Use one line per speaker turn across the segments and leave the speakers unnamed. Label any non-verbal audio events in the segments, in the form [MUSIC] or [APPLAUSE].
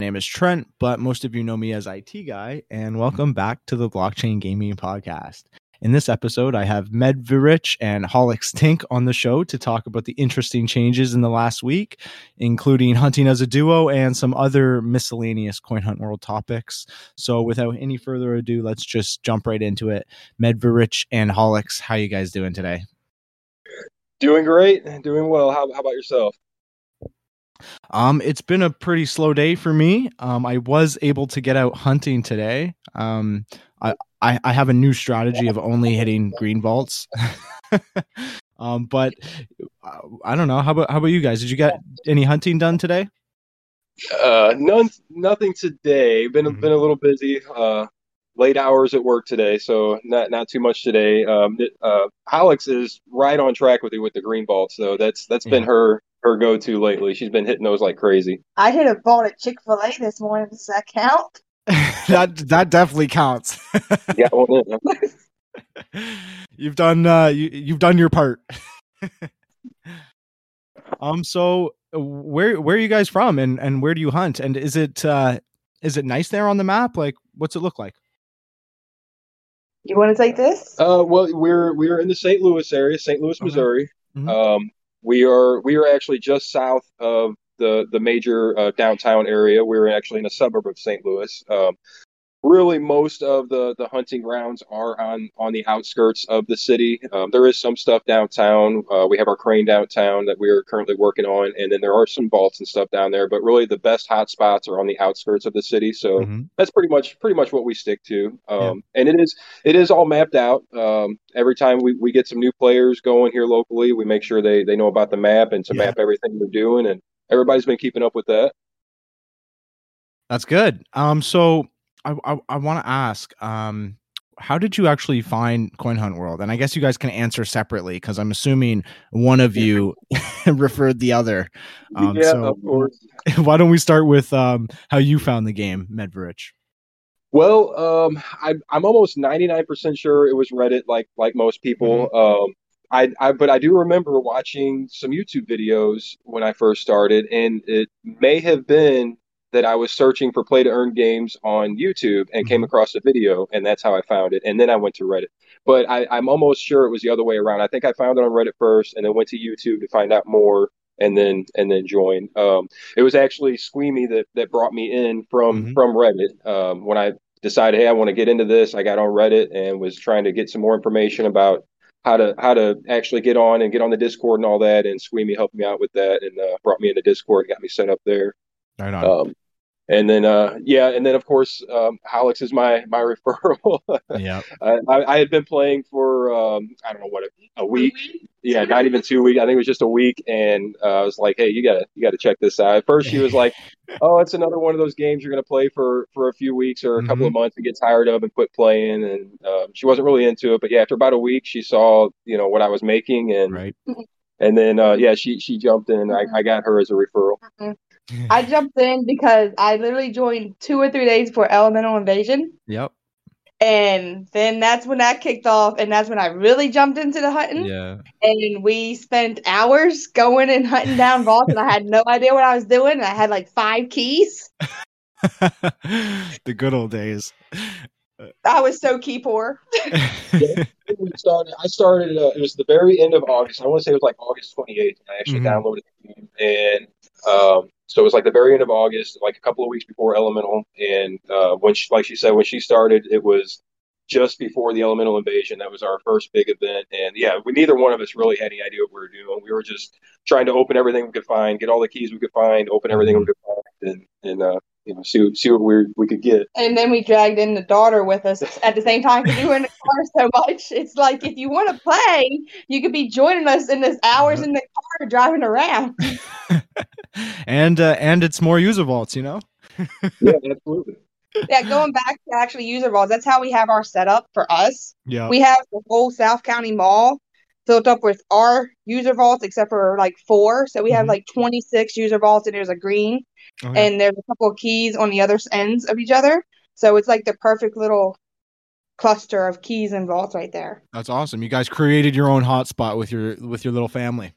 My name is Trent, but most of you know me as IT Guy, and welcome back to the Blockchain Gaming Podcast. In this episode, I have Medvrich and Holix Tink on the show to talk about the interesting changes in the last week, including hunting as a duo and some other miscellaneous Coin Hunt World topics. So, without any further ado, let's just jump right into it. Medvrich and Holix, how you guys doing today?
Doing great, doing well. How, how about yourself?
Um, it's been a pretty slow day for me. Um, I was able to get out hunting today. Um, I, I, I have a new strategy of only hitting green vaults. [LAUGHS] um, but uh, I don't know. How about how about you guys? Did you get any hunting done today?
Uh, none, nothing today. Been
Mhm.
been a little busy. Uh, late hours at work today, so not not too much today. Um, uh, Alex is right on track with you with the green vault, so that's that's been her her go to lately. She's been hitting those like crazy.
I hit a vault at Chick Fil A this morning. Does that count? [LAUGHS]
that that definitely counts. [LAUGHS]
Yeah, well, yeah. [LAUGHS]
you've done uh, you you've done your part. um. So uh, where where are you guys from, and and where do you hunt? And is it uh is it nice there on the map? Like, what's it look like?
You want to take this?
Uh, well, we're we're in the St. Louis area, St. Louis,
Okay.
Missouri.
Mhm.
Um, we are we are actually just south of the the major uh, downtown area. We're actually in a suburb of St. Louis. Um, really, most of the the hunting grounds are on on the outskirts of the city. Um, there is some stuff downtown. Uh, we have our crane downtown that we are currently working on, and then there are some vaults and stuff down there. But really, the best hot spots are on the outskirts of the city. So
Mhm.
that's pretty much pretty much what we stick to. Um, And it is it is all mapped out. Um, every time we, we get some new players going here locally, we make sure they they know about the map and to
Yeah.
map everything we're doing. And everybody's been keeping up with that.
That's good. Um, so I I, I want to ask, um, how did you actually find Coin Hunt World? And I guess you guys can answer separately because I'm assuming one of you [LAUGHS] [LAUGHS] referred the other. Um,
yeah,
so
of course. [LAUGHS]
why don't we start with um how you found the game, Medvrich?
Well, um, I, I'm almost 99% sure it was Reddit, like like most people.
Mm-hmm.
Um, I, I but I do remember watching some YouTube videos when I first started, and it may have been that I was searching for play to earn games on YouTube and came
Mhm.
across a video, and that's how I found it. And then I went to Reddit. But I, I'm almost sure it was the other way around. I think I found it on Reddit first, and then went to YouTube to find out more, and then and then joined. Um, it was actually Squeamy that that brought me in from
Mhm.
from Reddit. Um, when I decided, hey, I want to get into this, I got on Reddit and was trying to get some more information about how to how to actually get on and get on the Discord and all that. And Squeamy helped me out with that and uh, brought me into Discord, got me set up there.
Right on.
Um, and then uh, yeah, and then of course um, Alex is my my [LAUGHS] referral.
yeah.
I, I I had been playing for um, I don't know what a, a week. Yeah, not even two weeks. I think it was just a week, and uh, I was like, "Hey, you gotta, you gotta check this out." At first, she was [LAUGHS] like, "Oh, it's another one of those games you're gonna play for for a few weeks or a couple of months and get tired of and quit playing." And um, she wasn't really into it. But yeah, after about a week, she saw you know what I was making, and
Right.
and then uh, yeah, she she jumped in. I, I got her as a referral.
I jumped in because I literally joined two or three days before Elemental Invasion.
Yep.
And then that's when that kicked off. And that's when I really jumped into the hunting.
Yeah.
And we spent hours going and hunting down [LAUGHS] vaults. and I had no idea what I was doing. And I had like five keys. [LAUGHS]
the good old days.
I was so key poor. [LAUGHS]
we started, I started. Uh, it was the very end of August. I want to say it was like August 28th. And I actually
Mhm.
downloaded the game, and um, so it was like the very end of August, like a couple of weeks before Elemental. And uh, when she, like she said, when she started, it was just before the Elemental invasion. That was our first big event, and yeah, we neither one of us really had any idea what we were doing. We were just trying to open everything we could find, get all the keys we could find, open everything we could find, and and uh, you know see see what we we could get.
And then we dragged in the daughter with us at the same time because we were in the car so much. It's like if you want to play, you could be joining us in this hours in the car driving around. [LAUGHS]
and uh, and it's more user vaults, you know.
yeah, absolutely. [LAUGHS]
yeah, going back to actually user vaults, that's how we have our setup for us.
Yeah.
We have the whole South County Mall filled up with our user vaults, except for like four. So we have
Mhm.
like 26 user vaults, and there's a green,
Okay.
and there's a couple of keys on the other ends of each other. So it's like the perfect little cluster of keys and vaults right there.
That's awesome. You guys created your own hotspot with your with your little family.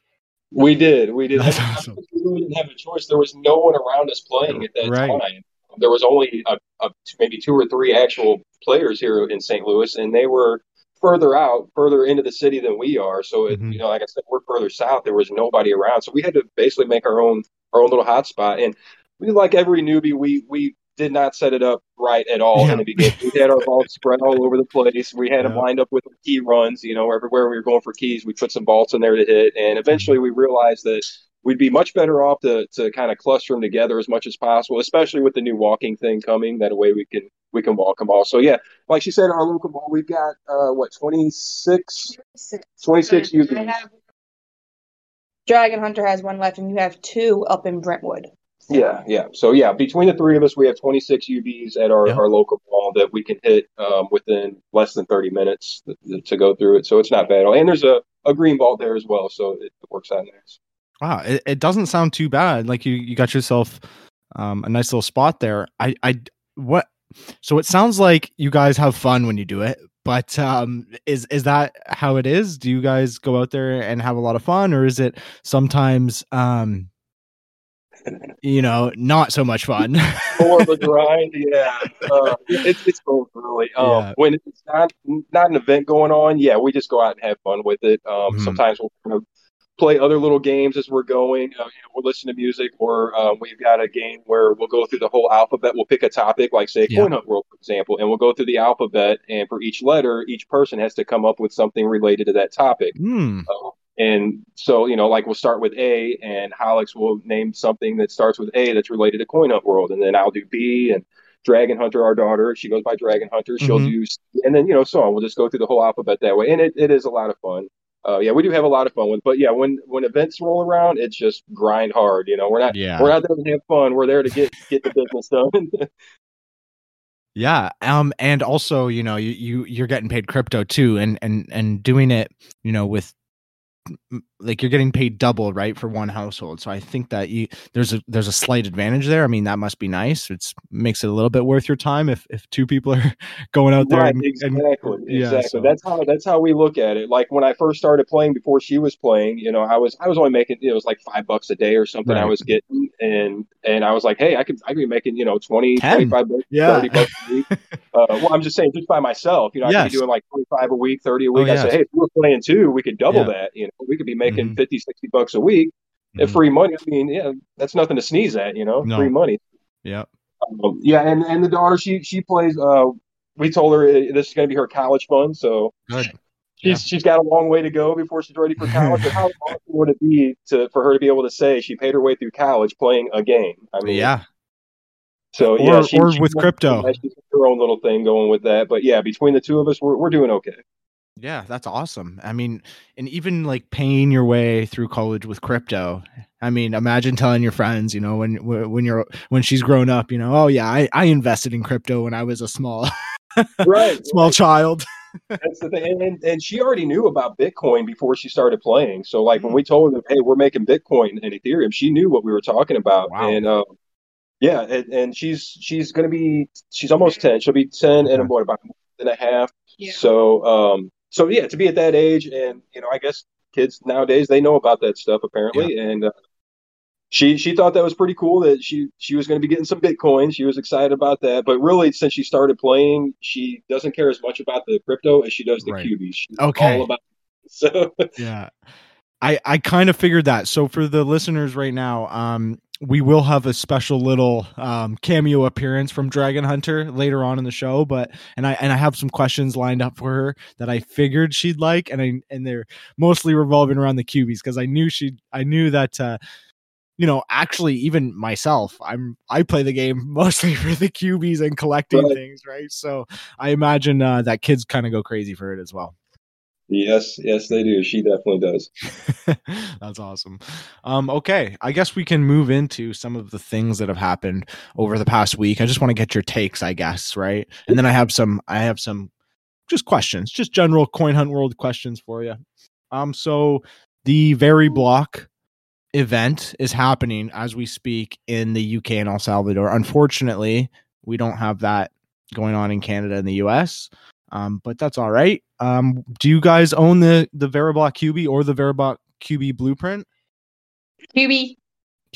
We did. We did.
That's awesome.
we really didn't have a choice. There was no one around us playing at that
Right.
time. There was only a, a, maybe two or three actual players here in St. Louis, and they were further out, further into the city than we are. So, it,
Mhm.
you know, like I said, we're further south. There was nobody around, so we had to basically make our own our own little hotspot. And we, like every newbie, we we did not set it up right at all
Yeah.
in the beginning. We had our vaults spread all over the place. We had them lined up with key runs. You know, everywhere we were going for keys, we put some balls in there to hit. And eventually, we realized that we'd be much better off to, to kind of cluster them together as much as possible, especially with the new walking thing coming. That way, we can we can walk them all. So yeah, like she said, our local ball, we've got uh, what 26, 26
I
UVs.
have Dragon Hunter has one left, and you have two up in Brentwood.
Yeah, yeah. So yeah, between the three of us, we have 26 UVs at our,
Yeah.
our local mall that we can hit um, within less than 30 minutes to, to go through it. So it's not bad. And there's a, a green ball there as well, so it, it works out nice.
Wow, it, it doesn't sound too bad. Like you, you got yourself um, a nice little spot there. I, I, what? So it sounds like you guys have fun when you do it. But um, is is that how it is? Do you guys go out there and have a lot of fun, or is it sometimes, um, you know, not so much fun? [LAUGHS]
More of a grind, yeah. Uh, it's it's both really. Um,
Yeah.
When it's not not an event going on, yeah, we just go out and have fun with it. Um,
Mhm.
Sometimes we'll kind of play other little games as we're going. Uh, you know, we'll listen to music, or um, we've got a game where we'll go through the whole alphabet. We'll pick a topic, like say
Yeah.
Coin Hunt World, for example, and we'll go through the alphabet. And for each letter, each person has to come up with something related to that topic.
Hmm.
Uh, and so, you know, like we'll start with A, and Holix will name something that starts with A that's related to Coin Hunt World, and then I'll do B, and Dragon Hunter, our daughter, she goes by Dragon Hunter. She'll
Mhm.
do, and then you know, so on. We'll just go through the whole alphabet that way, and it, it is a lot of fun. Uh, yeah, we do have a lot of fun with, but yeah, when when events roll around, it's just grind hard. You know, we're not
Yeah.
we're not there to have fun. We're there to get get the business done. [LAUGHS]
Yeah. Um. And also, you know, you you you're getting paid crypto too, and and and doing it, you know, with like you're getting paid double, right, for one household. So I think that you there's a there's a slight advantage there. I mean, that must be nice. It's makes it a little bit worth your time if if two people are [LAUGHS] going out there.
Right,
and, and-
exactly,
yeah,
exactly.
so-
That's how that's how we look at it. Like when I first started playing, before she was playing, you know, I was I was only making it was like five bucks a day or something. I was getting, and and I was like, hey, I could I could be making you know 20,
10.
25 bucks,
Yeah.
thirty bucks a week. [LAUGHS] uh, well, I'm just saying, just by myself, you know, I could be doing like twenty five a week, thirty a week.
Oh,
I said, hey, if we were playing two, we could double
Yeah.
that. You know, we could be making
Mhm.
fifty, sixty 50, 60 bucks a week. If
Mhm.
free money, I mean, yeah, that's nothing to sneeze at. You know,
No.
free money.
yeah.
Um, yeah, and and the daughter, she she plays. Uh, we told her uh, this is going to be her college fund, so
Good.
she's she's got a long way to go before she's ready for college. but how [LAUGHS] awesome would it be to for her to be able to say she paid her way through college playing a game? I mean,
Yeah.
So
Or-
yeah, she,
or
she
with crypto.
to- her own little thing going with that, but yeah, between the two of us, we're we're doing okay.
Yeah, that's awesome. I mean, and even like paying your way through college with crypto. I mean, imagine telling your friends, you know, when when you're when she's grown up, you know, oh yeah, I, I invested in crypto when I was a small
Right, [LAUGHS]
small child. [LAUGHS]
That's the thing, and, and and she already knew about Bitcoin before she started playing. So like when we told her, hey, we're making Bitcoin and Ethereum, she knew what we were talking about.
Wow.
And uh, yeah, and, and she's she's gonna be she's almost ten. She'll be ten in
Okay.
what about a month and a half.
Yeah.
So um so yeah, to be at that age, and you know, I guess kids nowadays they know about that stuff apparently, and. Uh, she she thought that was pretty cool that she she was going to be getting some Bitcoin. She was excited about that. But really, since she started playing, she doesn't care as much about the crypto as she does the
Right.
QB. She's
Okay.
all about [LAUGHS] so
yeah i i kind of figured that so for the listeners right now um we will have a special little um cameo appearance from dragon hunter later on in the show but and i and i have some questions lined up for her that i figured she'd like and i and they're mostly revolving around the cubies because i knew she i knew that uh you know, actually, even myself, I'm I play the game [LAUGHS] mostly for the QBs and collecting
Right.
things, right? So I imagine uh, that kids kind of go crazy for it as well.
Yes, yes, they do. She definitely does. [LAUGHS]
That's awesome. Um, okay, I guess we can move into some of the things that have happened over the past week. I just want to get your takes, I guess, right? And then I have some, I have some, just questions, just general coin hunt world questions for you. Um, so the Veriblock event is happening as we speak in the UK and El Salvador. Unfortunately, we don't have that going on in Canada and the US. Um, but that's all right. Um, do you guys own the the Veriblock QB or the Veriblock QB blueprint?
QB.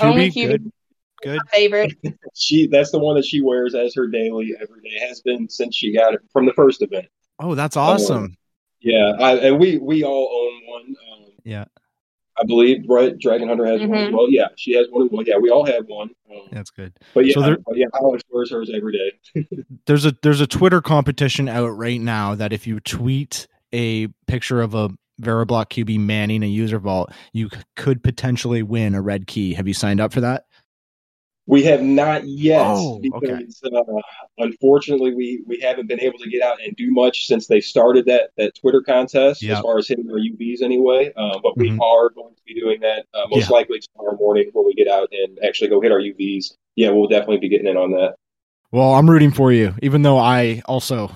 Only QB.
good. Good.
My favorite. [LAUGHS]
She that's the one that she wears as her daily every day. Has been since she got it from the first event.
Oh, that's awesome.
Yeah, I, and we we all own one. Um,
Yeah.
I believe right. Dragon Hunter has one as
Mhm.
well. Yeah, she has one as well. Yeah, we all have one. Um,
That's good.
But yeah,
So there-
but yeah, Alex wears hers every day. [LAUGHS]
There's a there's a Twitter competition out right now that if you tweet a picture of a Veriblock QB manning a user vault, you c- could potentially win a red key. Have you signed up for that?
We have not yet
Oh, okay.
because uh, unfortunately we we haven't been able to get out and do much since they started that that Twitter contest
Yep.
as far as hitting our UVs anyway. Uh, but we
Mhm.
are going to be doing that uh, most
Yeah.
likely tomorrow morning when we get out and actually go hit our UVs. Yeah, we'll definitely be getting in on that.
Well, I'm rooting for you, even though I also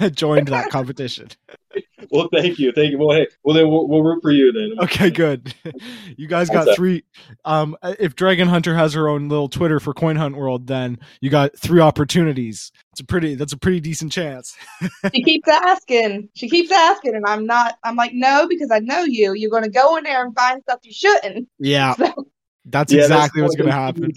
[LAUGHS] joined that competition. [LAUGHS]
Well, thank you, thank you. Well, hey, well then we'll, we'll root for you then.
Okay, good. [LAUGHS] You guys got
How's
three. Um, if Dragon Hunter has her own little Twitter for Coin Hunt World, then you got three opportunities. It's a pretty. That's a pretty decent chance.
She keeps asking. She keeps asking, and I'm not. I'm like, no, because I know you. You're going to go in there and find stuff you shouldn't.
Yeah,
So,
that's
Yeah,
exactly what's going to
of the
happen.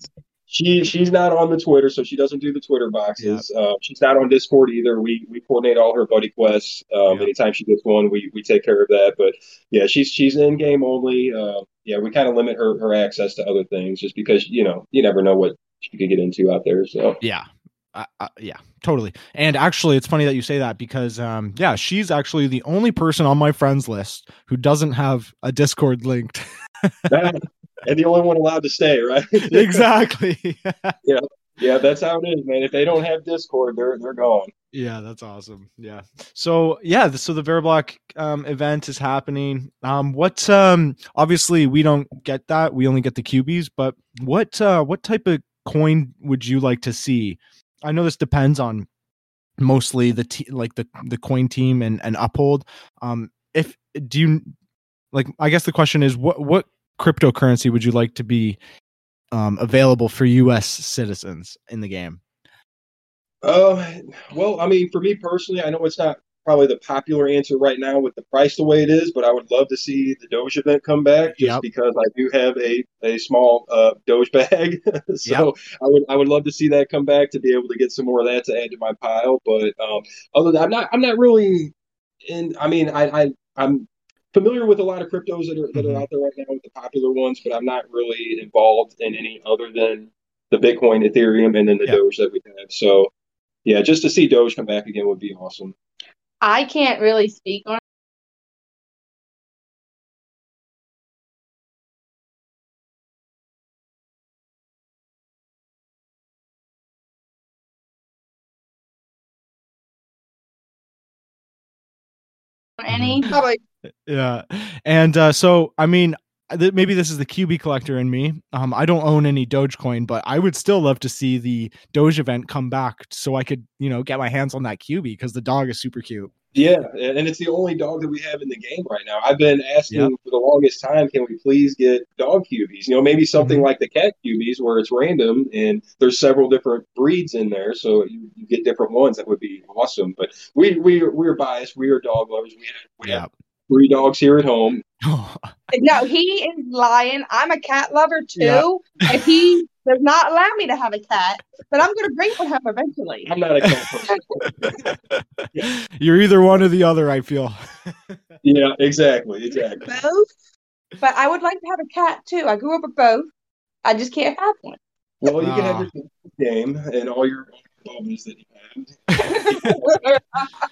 She she's not on the Twitter, so she doesn't do the Twitter boxes. Uh, she's not on Discord either. We we coordinate all her buddy quests. Um,
Yeah.
Anytime she gets one, we, we take care of that. But yeah, she's she's in game only. Uh, yeah, we kind of limit her, her access to other things just because you know you never know what she could get into out there. So
Yeah. Uh, uh, yeah, totally. And actually, it's funny that you say that because, um, yeah, she's actually the only person on my friends list who doesn't have a Discord linked. [LAUGHS] [LAUGHS]
and the only one allowed to stay, right? [LAUGHS] [LAUGHS]
exactly.
yeah, Yeah, that's how it is, man. If they don't have Discord, they're they're gone.
Yeah, that's awesome. Yeah. So yeah, so the Veriblock um, event is happening. Um, what? Um, obviously we don't get that. We only get the QBs. But what? Uh, what type of coin would you like to see? I know this depends on mostly the te- like the the coin team and and uphold. Um, if do you like? I guess the question is what what cryptocurrency would you like to be um, available for U.S. citizens in the game?
Uh, well, I mean, for me personally, I know it's not probably the popular answer right now with the price the way it is, but I would love to see the Doge event come back just
Yep.
because I do have a, a small uh, Doge bag. [LAUGHS] so I would I would love to see that come back to be able to get some more of that to add to my pile. But um, other than I'm not I'm not really in. I mean, I, I I'm familiar with a lot of cryptos that are that are mm-hmm. out there right now with the popular ones, but I'm not really involved in any other than the Bitcoin, Ethereum, and then the
Yeah.
Doge that we have. So yeah, just to see Doge come back again would be awesome.
I can't really speak on. Mm-hmm. Any probably
Yeah, and uh, so I mean, th- maybe this is the QB collector in me. Um, I don't own any Dogecoin, but I would still love to see the Doge event come back so I could, you know, get my hands on that QB because the dog is super cute.
Yeah, and it's the only dog that we have in the game right now. I've been asking
Yep.
for the longest time, can we please get dog QBs? You know, maybe something
Mhm.
like the cat QBs where it's random and there's several different breeds in there, so you, you get different ones. That would be awesome. But we we we're biased. We are dog lovers. We have, we have three dogs here at home. [LAUGHS]
no. He is lying. I'm a cat lover too.
Yeah.
If he does not allow me to have a cat, but I'm going to bring one home eventually.
I'm not a cat person. [LAUGHS]
You're either one or the other. I feel. [LAUGHS]
yeah, exactly, exactly.
Both, but I would like to have a cat too. I grew up with both. I just can't have one.
Well, you can
Ah.
have your game and all your bubbles that you have. [LAUGHS]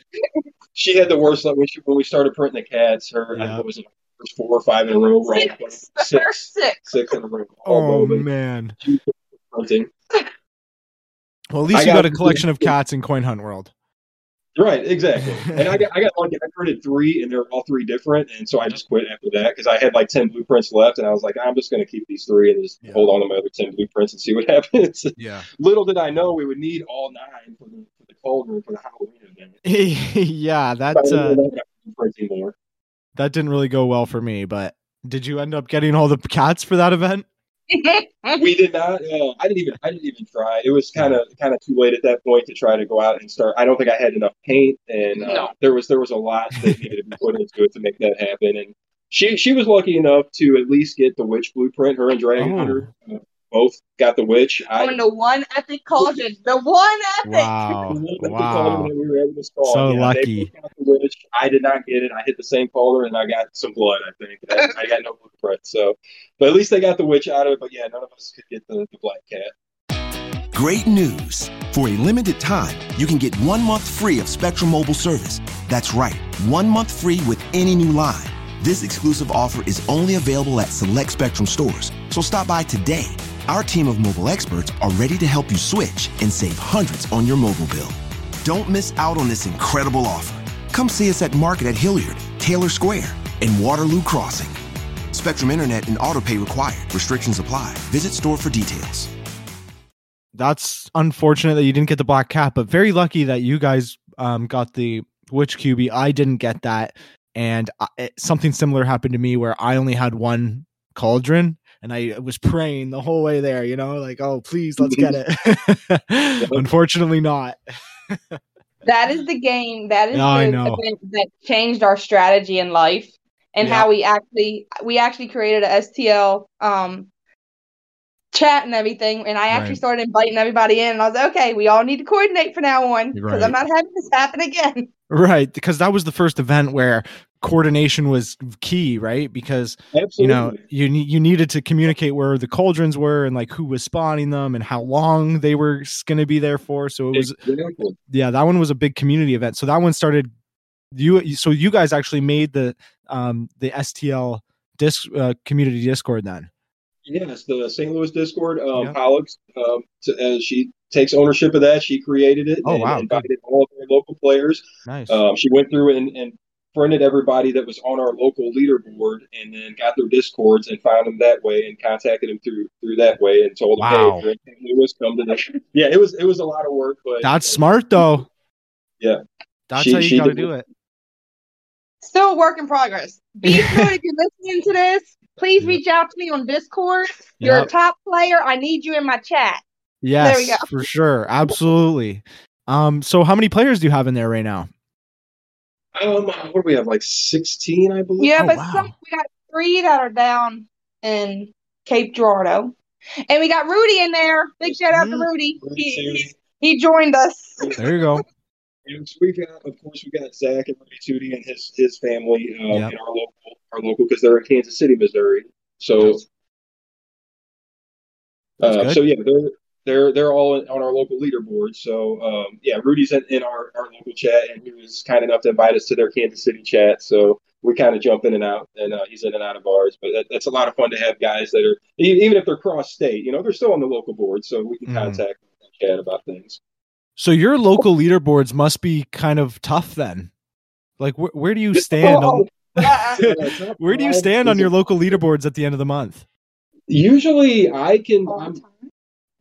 she had the worst luck when she when we started printing the cats. Her I
Yeah.
think it was like first four or five in a row. Right?
Six. The first six.
six in a row.
Oh
Bowman.
man.
She was hunting.
Well, at least
I
you got
got-
a collection [LAUGHS] of cats in Coin Hunt World.
Right, exactly. And I got I got lucky. I printed three, and they're all three different, and so I just quit after that because I had like ten blueprints left, and I was like, I'm just going to keep these three and just
Yeah.
hold on to my other ten blueprints and see what [LAUGHS] happens.
Yeah.
Little did I know we would need all nine for the for the cauldron for the Halloween event. [LAUGHS]
yeah, that's uh,
that
didn't really go well for me. But did you end up getting all the cats for that event?
We did not. Uh, I didn't even. I didn't even try. It was kind of kind of too late at that point to try to go out and start. I don't think I had enough paint, and uh,
No.
there was there was a lot that needed to be put into it to make that happen. And she she was lucky enough to at least get the witch blueprint. Her and Dragon
Oh.
Hunter uh, both got the witch. I
On the one epic cauldron. The one epic.
Wow.
the one that the
Wow.
we were able to install.
So
Yeah,
lucky.
Got the witch. I did not get it. I hit the same caller and I got some blood. I think I, I got no blueprint. So, but at least they got the witch out of it. But yeah, none of us could get the, the black cat.
Great news! For a limited time, you can get one month free of Spectrum Mobile service. That's right, one month free with any new line. This exclusive offer is only available at select Spectrum stores, so stop by today. Our team of mobile experts are ready to help you switch and save hundreds on your mobile bill. Don't miss out on this incredible offer. Come see us at Market at Hilliard, Taylor Square, and Waterloo Crossing. Spectrum Internet and autopay required. Restrictions apply. Visit store for details.
That's unfortunate that you didn't get the black cat, but very lucky that you guys um, got the witch QB. I didn't get that, and I, it, something similar happened to me where I only had one cauldron, and I was praying the whole way there. You know, like, oh, please, let's get it. [LAUGHS] Unfortunately, not.
That is the game. That is
Yeah,
the
know.
event that changed our strategy in life and
Yeah.
how we actually we actually created a STL um chat and everything. And I actually
Right.
started inviting everybody in. And I was like, okay, we all need to coordinate from now on because
Right.
I'm not having this happen again.
Right, because that was the first event where coordination was key, right? Because
Absolutely.
you know you you needed to communicate where the cauldrons were and like who was spawning them and how long they were going to be there for. So it was
Exactly.
yeah, that one was a big community event. So that one started you so you guys actually made the um the STL disc uh, community discord then.
Yes, the St. Louis Discord. Um,
Yeah.
Pollock, um, t- uh, she takes ownership of that. She created it
Oh,
and
wow,
invited all of our local players.
Nice.
Um, she went through and, and friended everybody that was on our local leaderboard, and then got their discords and found them that way, and contacted them through through that way, and told them,
Wow.
"Hey, if you're in St. Louis, come to this." Yeah, it was it was a lot of work, but
That's smart though.
Yeah.
That's
She-
how you got to do
it.
it.
Still a work in progress. Be sure if you're listening to this, please
Yeah.
reach out to me on Discord. You're a top player. I need you in my chat.
Yes,
we go.
for sure. Absolutely. Um so how many players do you have in there right now?
um, what do we have? Like sixteen, I believe.
Yeah,
Oh,
but
wow.
some we got three that are down in Cape Girardeau. And we got Rudy in there. Big shout out to
Mm.
Rudy.
Rudy
He, he, he joined us.
There you go. [LAUGHS]
And so we've got, of course, we've got Zach and Rudy Tootie and his his family um,
Yep.
in our local, our local, because they're in Kansas City, Missouri. So, uh, so yeah, they're they're they're all on our local leaderboard. So, um, yeah, Rudy's in, in our, our local chat, and he was kind enough to invite us to their Kansas City chat. So we kind of jump in and out, and uh, he's in and out of ours. But that, that's a lot of fun to have guys that are even if they're cross state, you know, they're still on the local board, so we can
Mhm.
contact and chat about things.
So your local leaderboards must be kind of tough then. Like wh- where do you stand on [LAUGHS] where do you stand on your local leaderboards at the end of the month?
Usually, I can. I'm,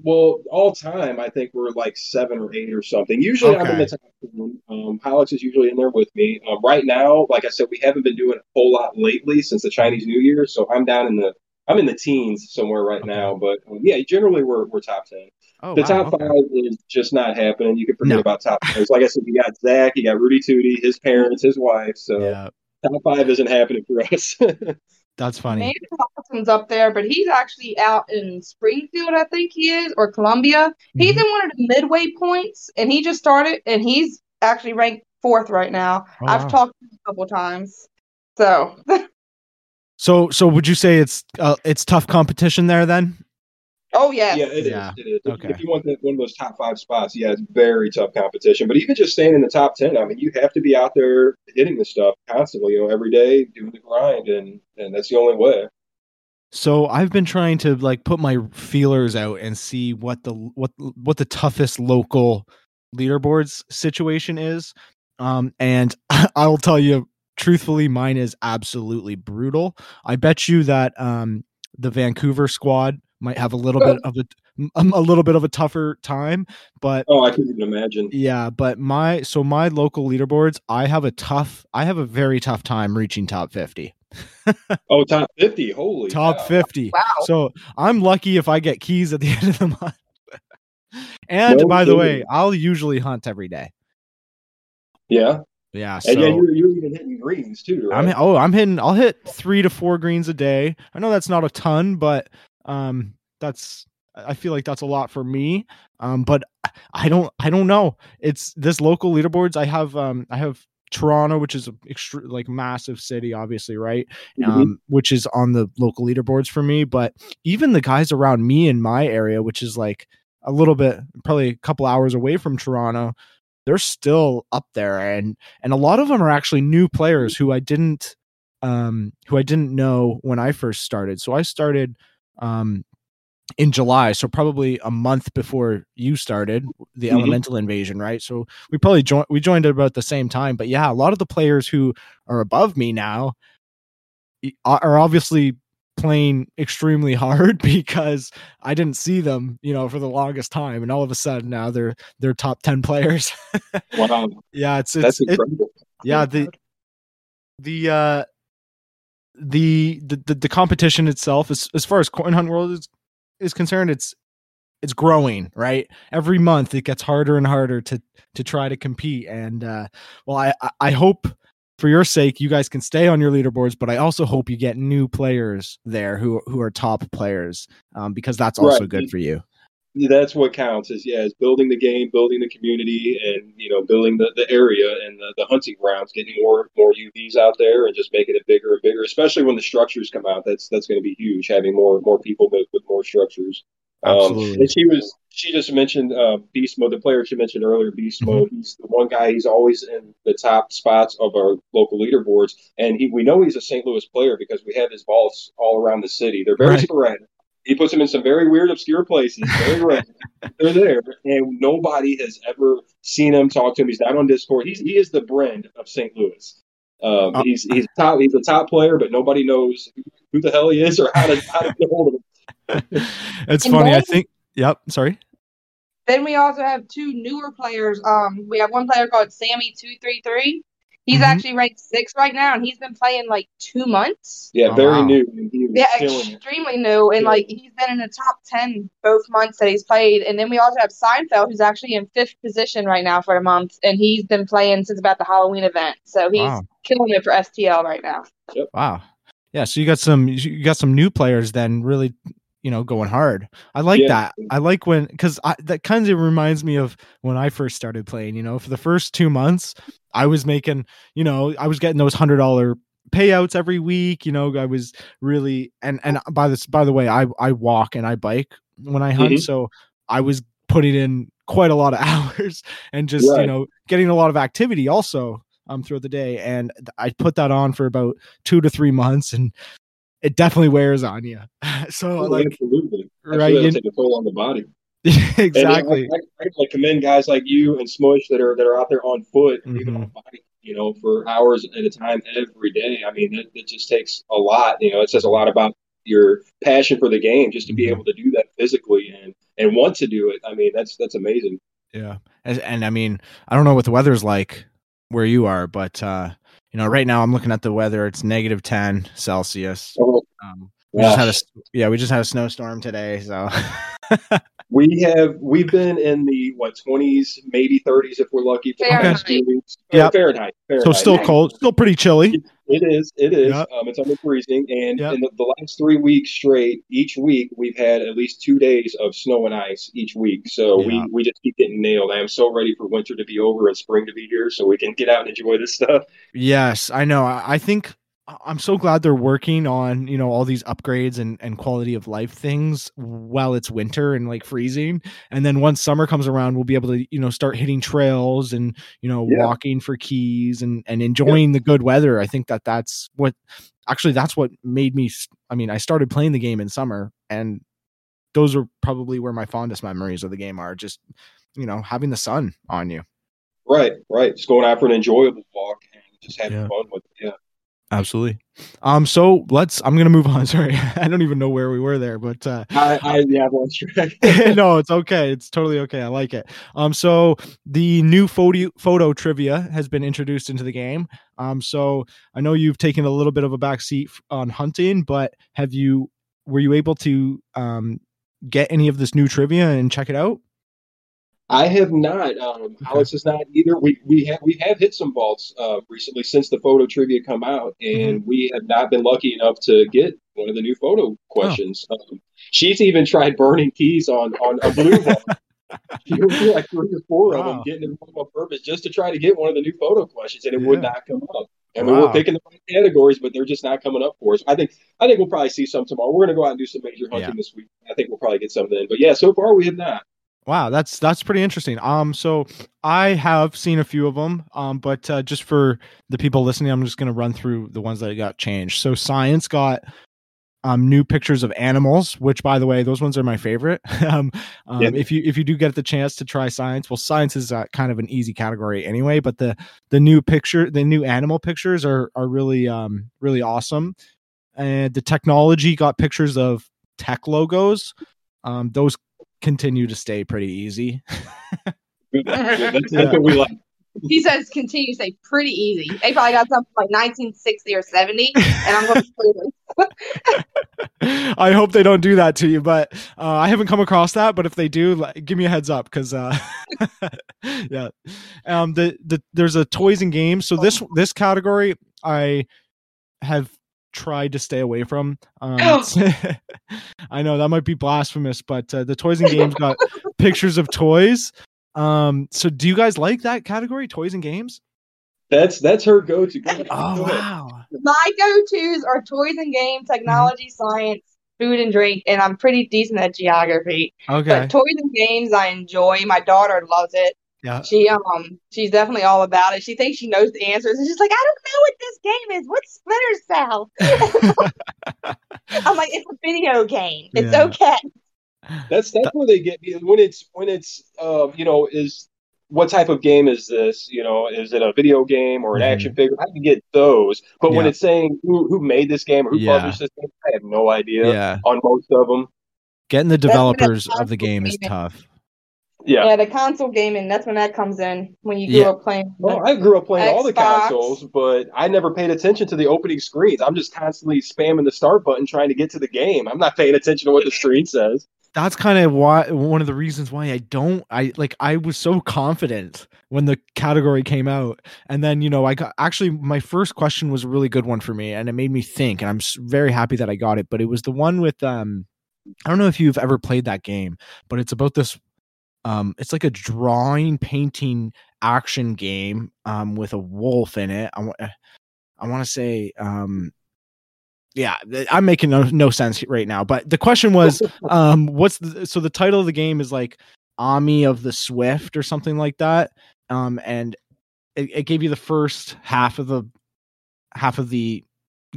well, all time, I think we're like seven or eight or something. Usually, I'm in the top ten. Um, Alex is usually in there with me. Um, right now, like I said, we haven't been doing a whole lot lately since the Chinese New Year, so I'm down in the. I'm in the teens somewhere right
Okay.
now, but um, yeah, generally we're we're top ten.
Oh,
the
wow,
top
okay.
five is just not happening. You can forget
No.
about top players. Like I said, you got Zach, you got Rudy Tootie, his parents, his wife. So
Yeah,
top five isn't happening for us. [LAUGHS]
that's funny.
Manny Dawson's up there, but he's actually out in Springfield, I think he is, or Columbia. He's
Mhm.
in one of the midway points, and he just started, and he's actually ranked fourth right now.
Oh,
I've
wow.
talked to him a couple times. So [LAUGHS]
So so would you say it's uh, it's tough competition there then?
Oh yes.
Yeah, it is.
Yeah.
It is. If-
Okay.
If you want that, one of those top five spots, yeah, it's very tough competition. But even just staying in the top ten, I mean, you have to be out there hitting the stuff constantly, you know, every day, doing the grind, and and that's the only way.
So I've been trying to like put my feelers out and see what the what what the toughest local leaderboards situation is. Um, and [LAUGHS] I'll tell you truthfully, mine is absolutely brutal. I bet you that um, the Vancouver squad might have a little bit oh. of a um, a little bit of a tougher time, but
oh, I can even imagine.
Yeah, but my so my local leaderboards, I have a tough, I have a very tough time reaching top fifty. [LAUGHS]
oh, top fifty! Holy
top
cow.
fifty!
Wow.
So I'm lucky if I get keys at the [LAUGHS] end of the month. and
No
by the way. I'll usually hunt every day.
Yeah,
Yeah, so
and yeah, you're, you're even hitting greens too, right?
I'm oh I'm hitting I'll hit three to four greens a day. I know that's not a ton, but um that's I feel like that's a lot for me. Um, but I don't I don't know. It's this local leaderboards. I have um I have Toronto, which is a extra like massive city, obviously, right?
Mhm.
Um, which is on the local leaderboards for me. But even the guys around me in my area, which is like a little bit probably a couple hours away from Toronto, they're still up there and and a lot of them are actually new players who I didn't um who I didn't know when I first started. So I started um in July, so probably a month before you started the
Mhm.
elemental invasion, right? So we probably joined we joined at about the same time. But yeah, a lot of the players who are above me now are obviously playing extremely [LAUGHS] hard because I didn't see them, you know, for the longest time, and all of a sudden now they're they're top ten players. [LAUGHS]
Wow,
yeah, it's
that's
it's it, yeah the the uh the the the, the competition itself as as far as coin hunt world is is concerned it's it's growing right? Every month it gets harder and harder to to try to compete. And uh well i I- i hope for your sake you guys can stay on your leaderboards but i also hope you get new players there who who are top players um because that's also
Right.
good for you
that's what counts is yeah is building the game building the community and you know building the, the area and the, the hunting grounds getting more more uvs out there and just making it bigger and bigger especially when the structures come out that's that's going to be huge having more more people with, with more structures um,
Absolutely.
and she was she just mentioned uh, beast mode the player she mentioned earlier beast
Mhm.
mode he's the one guy he's always in the top spots of our local leaderboards and he we know he's a st louis player because we have his balls all around the city they're very
Right.
sporadic he puts them in some very weird, obscure places. Very rare. [LAUGHS] They're there, and nobody has ever seen him talk to him. He's not on Discord. He's he is the brand of St. Louis. Um,
Uh,
he's he's top. He's a top player, but nobody knows who the hell he is or how to how to get hold of him. [LAUGHS]
it's
And
funny i think yep sorry
Then we also have two newer players. Um, we have one player called Sammy two three three. He's
Mhm.
actually ranked six right now, and he's been playing like two months.
Yeah,
Oh,
very
wow.
new. And he was
Yeah, extremely new, and
Yeah.
like he's been in the top ten both months that he's played. And then we also have Seinfeld, who's actually in fifth position right now for a month, and he's been playing since about the Halloween event. So he's
Wow.
killing it for STL right now.
Wow. Yeah, so you got some you got some new players then really you know going hard. I like
Yeah.
that. I like when cuz that kind of reminds me of when I first started playing, you know, for the first 2 months I was making, you know, I was getting those $100 payouts every week, you know, I was really and and by this by the way, I I walk and I bike when I hunt,
Mhm.
so I was putting in quite a lot of [LAUGHS] hours and just, you know, getting a lot of activity also um throughout the day and I put that on for about 2 to 3 months and it definitely wears on you. [LAUGHS] so
Oh,
like
absolutely.
right you-
take a toll on the body. [LAUGHS]
Exactly.
I, I, I commend guys like you and Smush that are that are out there on foot, or even on bike, you know, for hours at a time every day. I mean, it, it just takes a lot. You know, it says a lot about your passion for the game just to be
Mhm.
able to do that physically and and want to do it. I mean, that's that's amazing.
Yeah. And, and I mean, I don't know what the weather's like where you are, but uh, you know, right now I'm looking at the weather. It's negative 10 Celsius.
Oh,
Um, we just had a yeah, we just had a snowstorm today, so [LAUGHS]
We have we've been in the what twenties, maybe thirties if we're lucky for
Fahrenheit.
two.
Yep.
Fahrenheit.
so still cold, still pretty chilly.
It is. It is.
Yep.
Um, it's under freezing, and
Yep.
in the, the last three weeks straight, each week we've had at least two days of snow and ice each week. So
Yeah.
we we just keep getting nailed. I am so ready for winter to be over and spring to be here, so we can get out and enjoy this stuff.
Yes, I know. I, I think I'm so glad they're working on, you know, all these upgrades and, and quality of life things while it's winter and like freezing. And then once summer comes around, we'll be able to, you know, start hitting trails and, you know,
Yeah.
walking for keys and, and enjoying the good weather. I think that that's what actually that's what made me. I mean, I started playing the game in summer and those are probably where my fondest memories of the game are just, you know, having the sun on you.
Right, right. Just going out for an enjoyable walk and just having
Yeah.
fun with it. Yeah.
Absolutely. Um, so let's. I'm gonna move on. [LAUGHS] Sorry, I don't even know where we were there, but uh,
I, I yeah, [LAUGHS] [LAUGHS]
no, it's okay. It's totally okay. I like it. Um, so the new photo photo trivia has been introduced into the game. Um, so I know you've taken a little bit of a back seat on hunting, but have you were you able to um get any of this new trivia and check it out?
I have not. Um, Alex has not either. We we have we have hit some vaults uh, recently since the photo trivia come out, and we have not been lucky enough to get one of the new photo questions. Um, she's even tried burning keys on on a blue vault. [LAUGHS] She through like three or four of them, getting them on purpose just to try to get one of the new photo questions, and it would not come up. And we were picking the right categories, but they're just not coming up for us. I think I think we'll probably see some tomorrow. We're going to go out and do some major hunting
Yeah.
this week. I think we'll probably get something in. But yeah, so far we have not.
Wow, that's that's pretty interesting. Um, so I have seen a few of them. Um, but uh, just for the people listening, I'm just gonna run through the ones that got changed. So science got um new pictures of animals, which by the way, those ones are my favorite. [LAUGHS] um, um
Yeah.
if you if you do get the chance to try science, well, science is uh, kind of an easy category anyway. But the the new picture, the new animal pictures are are really um really awesome. And the technology got pictures of tech logos. Um, those continue to stay pretty easy.
Good. [LAUGHS] Good. That's, that's what we like.
He says continue to stay pretty easy. They probably got something like 1960 or 70, and I'm going [LAUGHS] to
I hope they don't do that to you, but uh, I haven't come across that. But if they do, like, give me a heads up because, uh, [LAUGHS] yeah, um, the the there's a toys and games. So this this category I have tried to stay away from. Um, it's- [LAUGHS] I know that might be blasphemous, but uh, the toys and games got [LAUGHS] pictures of toys. Um, so do you guys like that category, toys and games?
That's that's her go-to. Go.
Oh
Go
wow,
My go-tos are toys and game, technology, science, food and drink, and I'm pretty decent at geography.
okay,
But toys and games I enjoy. My daughter loves it.
Yeah.
She um she's definitely all about it. She thinks she knows the answers and she's like, I don't know what this game is. What's Splinter Cell? [LAUGHS] I'm like, it's a video game. It's
Yeah.
okay.
That's that's where they get me when it's when it's um you know is what type of game is this? You know, is it a video game or an
Mhm.
action figure? I can get those, but when it's saying who who made this game or who
Yeah.
published this game, I have no idea
Yeah,
on most of them.
getting the
That's when it
developers of the game is
gaming.
tough.
Yeah.
Yeah, the console gaming, that's when that comes in. When you grew
Yeah.
up playing.
Well, I grew up playing all the consoles, but I never paid attention to the opening screens. I'm just constantly spamming the start button trying to get to the game. I'm not paying attention to what the screen says.
that's kind of why one of the reasons why I don't I like I was so confident when the category came out and then you know I got actually my first question was a really good one for me and it made me think and I'm very happy that I got it but it was the one with um I don't know if you've ever played that game but it's about this um it's like a drawing painting action game um with a wolf in it. I want to say um yeah i'm making no, no sense right now but the question was [LAUGHS] um what's the so the title of the game is like ami of the swift or something like that um and it, it gave you the first half of the half of the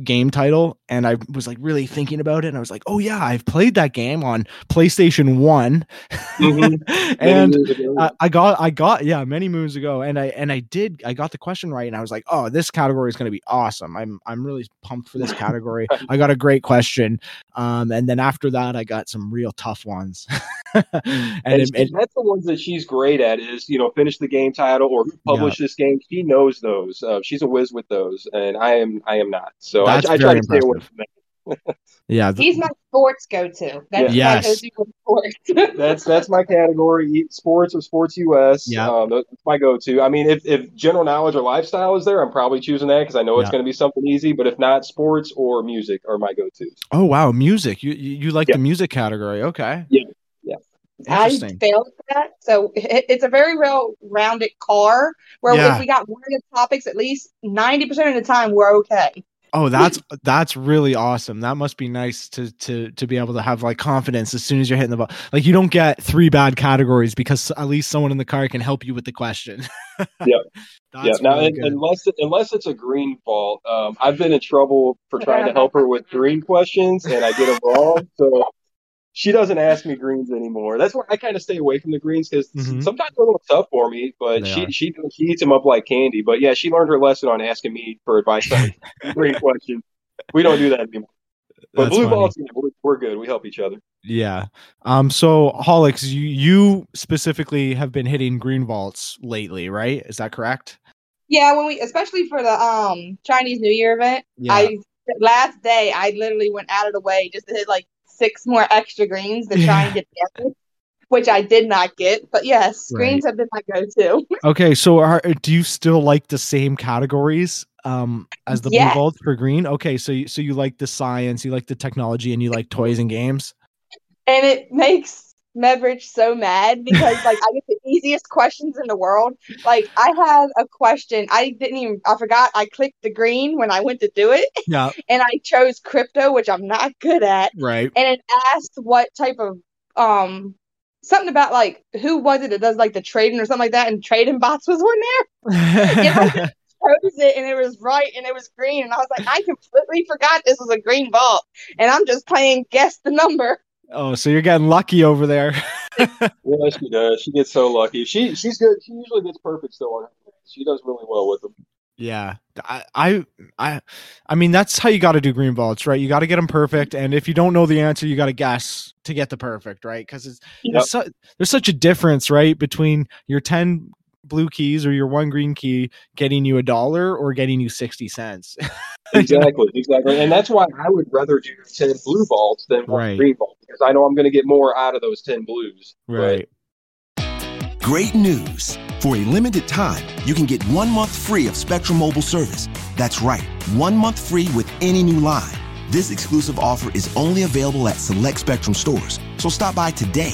game title and i was like really thinking about it and i was like oh yeah i've played that game on playstation one. [LAUGHS]
Mhm.
and
Many years ago.
I, I got I got yeah many moons ago and I and I did I got the question right and I was like oh this category is going to be awesome. I'm I'm really pumped for this category. [LAUGHS] I got a great question. Um and then after that I got some real tough ones [LAUGHS] [LAUGHS] and
And
it,
she-
it-
that's the ones that she's great at is you know finish the game title or who published this game. She knows those. Uh, she's a whiz with those, and I am I am not. So I,
That's
I try
very
to stay away
impressive.
from that. [LAUGHS]
yeah th-
He's my sports go-to. That's
Yeah.
my
Yes.
go-to sports. [LAUGHS]
That's that's my category. Sports or sports US.
Yeah.
um, that's my go-to. I mean, if if general knowledge or lifestyle is there, I'm probably choosing that because I know it's going to be something easy. But if not, sports or music are my go-tos.
oh wow music you you, you like
Yeah.
the music category okay
Yeah. Yeah.
I failed that. So it, it's a very well rounded car where
Yeah.
if we got one of the topics, at least 90% of the time, we're okay.
Oh, that's that's really awesome. That must be nice to to to be able to have like confidence as soon as you're hitting the ball. Like you don't get three bad categories because at least someone in the car can help you with the question. [LAUGHS]
Yep.
That's
yeah. Now,
really
un- unless unless it's a green vault, um, I've been in trouble for trying to help her with green questions, and I get them wrong. So she doesn't ask me greens anymore. That's why I kind of stay away from the greens because
Mhm.
sometimes they're a little tough for me. But
They
she
are.
she she eats them up like candy. But yeah, she learned her lesson on asking me for advice on [LAUGHS] green questions. We don't do that anymore. But
That's
blue
funny.
balls, we're, we're good. We help each other.
Yeah. Um. So, Holix, you you specifically have been hitting green vaults lately, right? Is that correct?
Yeah, when we, especially for the um Chinese New Year event,
Yeah.
I last day I literally went out of the way just to hit like six more extra greens to try and get the effort, which I did not get. But yes,
Right.
greens have been my go-to. [LAUGHS]
Okay. So, are do you still like the same categories um as the
Yes.
blue vaults for green? Okay. So, you, so you like the science, you like the technology, and you like toys and games.
and it makes Medvrich so mad because like I get the easiest questions in the world. Like I had a question, I didn't even I forgot I clicked the green when I went to do it,
Yeah. [LAUGHS]
and I chose crypto, which I'm not good at,
Right.
and it asked what type of um something about like who was it that does like the trading or something like that, and trading bots was one there. [LAUGHS] chose it and it was right and it was green and I was like I completely forgot this was a green vault and I'm just playing guess the number.
Oh, so you're getting lucky over there. [LAUGHS]
Yeah, she does. She gets so lucky. She she's good. She usually gets perfect still on her. She does really well with them.
Yeah, I, I, I, I mean that's how you got to do green vaults, right? You got to get them perfect, and if you don't know the answer, you got to guess to get the perfect, right? Because it's
Yep.
there's, su- there's such a difference, right, between your ten blue keys or your one green key getting you a dollar or getting you sixty cents. [LAUGHS]
Exactly, exactly. And that's why I would rather do ten blue vaults than one
Right.
green vault because I know I'm going to get more out of those ten blues. But
right.
Great news! For a limited time, you can get one month free of Spectrum Mobile service. That's right, one month free with any new line. This exclusive offer is only available at select Spectrum stores, so stop by today.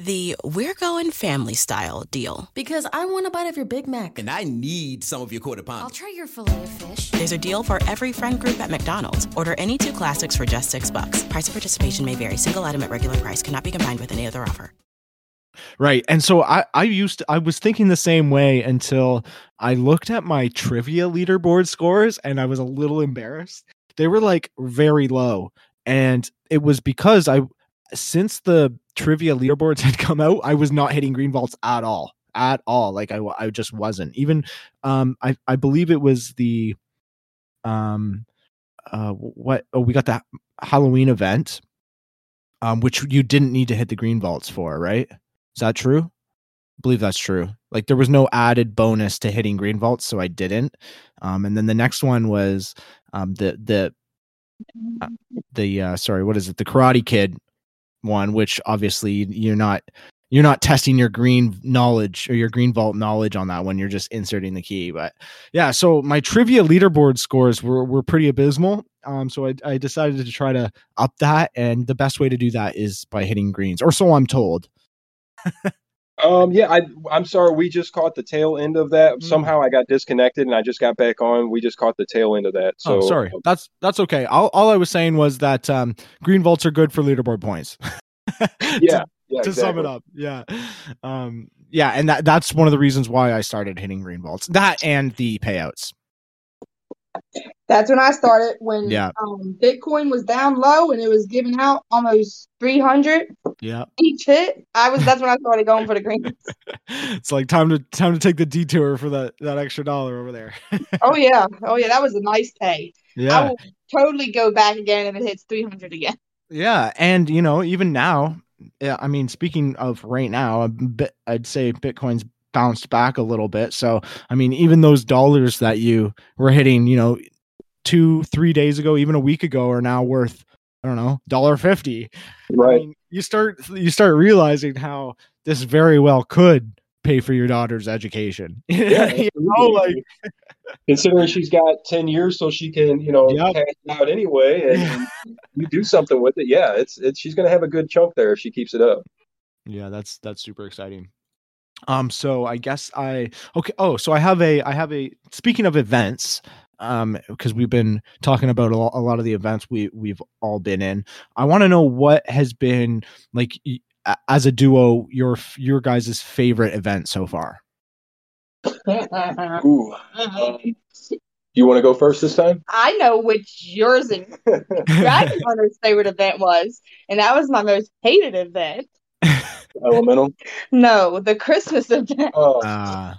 The We're Going Family Style deal.
Because I want a bite of your Big Mac.
And I need some of your quarter pound.
I'll try your filet of fish.
There's a deal for every friend group at McDonald's. Order any two classics for just six bucks. Price of participation may vary. Single item at regular price cannot be combined with any other offer.
Right. And so I, I used to, I was thinking the same way until I looked at my trivia leaderboard scores and I was a little embarrassed. They were like very low. And it was because I since the trivia leaderboards [LAUGHS] had come out, I was not hitting green vaults at all. At all. Like I, I just wasn't. Even um I I believe it was the um uh what oh we got that Halloween event um which you didn't need to hit the green vaults for, right? Is that true? I believe that's true. Like there was no added bonus to hitting green vaults, so I didn't. Um, and then the next one was um, the the uh, the uh, sorry, what is it? The Karate Kid one, which obviously you're not you're not testing your green knowledge or your green vault knowledge on that one. You're just inserting the key. But yeah, so my trivia leaderboard scores were were pretty abysmal. Um, so I, I decided to try to up that, and the best way to do that is by hitting greens, or so I'm told. [LAUGHS]
Um, yeah, I I'm sorry. We just caught the tail end of that.
Mm.
Somehow I got disconnected and I just got back on. We just caught the tail end of that. So
oh, sorry. That's that's okay. All, all I was saying was that um, green vaults are good for leaderboard points. [LAUGHS]
Yeah, yeah.
to sum it up, yeah, um, yeah, and that that's one of the reasons why I started hitting green vaults. That and the payouts.
That's when I started when
Yeah.
um, Bitcoin was down low and it was giving out almost 300
Yeah,
each hit. I was that's when I started going for the greens. [LAUGHS]
it's like time to time to take the detour for that that extra dollar over there. [LAUGHS]
Oh yeah. Oh yeah, that was a nice pay.
Yeah.
I will totally go back again if it hits 300 again.
yeah, and you know even now, I mean speaking of right now, I'd say Bitcoin's bounced back a little bit. So I mean even those dollars that you were hitting, you know, two three days ago, even a week ago, are now worth I don't know dollar fifty. I
Right.
mean, you start you start realizing how this very well could pay for your daughter's education. [LAUGHS]
Yeah,
you know, like [LAUGHS]
considering she's got 10 years so she can you know
Yep.
it out anyway and [LAUGHS] you do something with it yeah it's it's she's gonna have a good chunk there if she keeps it up
yeah, that's that's super exciting. Um, so I guess I okay. Oh, so I have a I have a speaking of events. um because we've been talking about a lo- a lot of the events we we've all been in i want to know what has been like y- a- as a duo your your guys' favorite event so far
Ooh. Um, [LAUGHS] you want to go first this time?
I know which yours and [LAUGHS] Dragon Hunter's favorite event was, and that was my most hated event.
Elemental.
No, the Christmas event.
Oh,
uh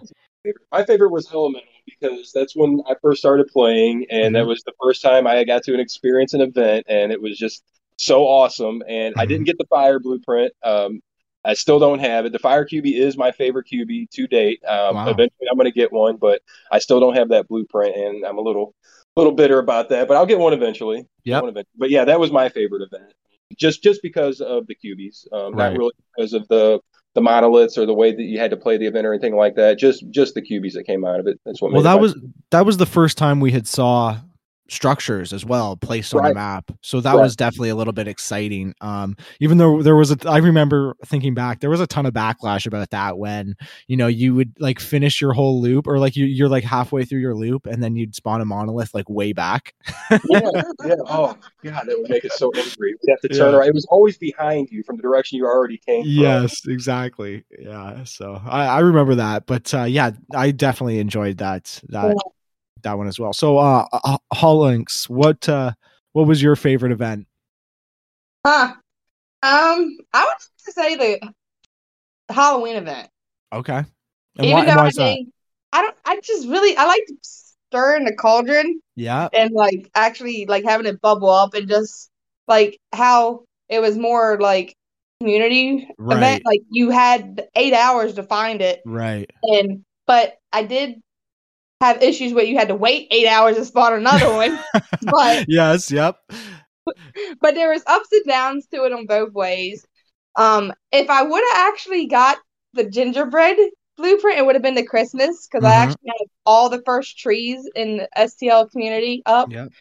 my favorite was Elemental because that's when I first started playing, and that
Mhm.
was the first time I got to experience an event, and it was just so awesome. And I didn't get the fire blueprint. Um, I still don't have it. The fire QB is my favorite QB to date. Um,
Wow.
Eventually, I'm going to get one, but I still don't have that blueprint, and I'm a little, little bitter about that. But I'll get one eventually. Get
Yep.
one eventually. But yeah, that was my favorite event, just just because of the QBs, um,
Right.
not really because of the the monoliths or the way that you had to play the event or anything like that. Just just the QBs that came out of it. That's what.
well that was that was the first time we had saw structures as well placed on the map so that
Right.
was definitely a little bit exciting um even though there was a i remember thinking back there was a ton of backlash about that when you know you would like finish your whole loop or like you, you're like halfway through your loop and then you'd spawn a monolith like way back
yeah, yeah. [LAUGHS] Oh god, that would make it so angry. You have to turn
Yeah.
around. It was always behind you from the direction you already came from.
yes exactly yeah so i i remember that but uh yeah i definitely enjoyed that that that one as well so uh uh, Holix, what uh what was your favorite event
Huh. Um, I would have to say the Halloween event.
okay and
Even
why,
though
why
I think I don't, I just really I like to stir in the cauldron
yeah
and like actually like having it bubble up and just like how it was more like community
Right.
event. Like you had eight hours to find it,
right
and but I did have issues where you had to wait eight hours to spawn another one. [LAUGHS] but
yes yep
but there was ups and downs to it on both ways. Um, if I would have actually got the gingerbread blueprint, it would have been the Christmas because I
Mhm.
actually had all the first trees in the STL community up,
yep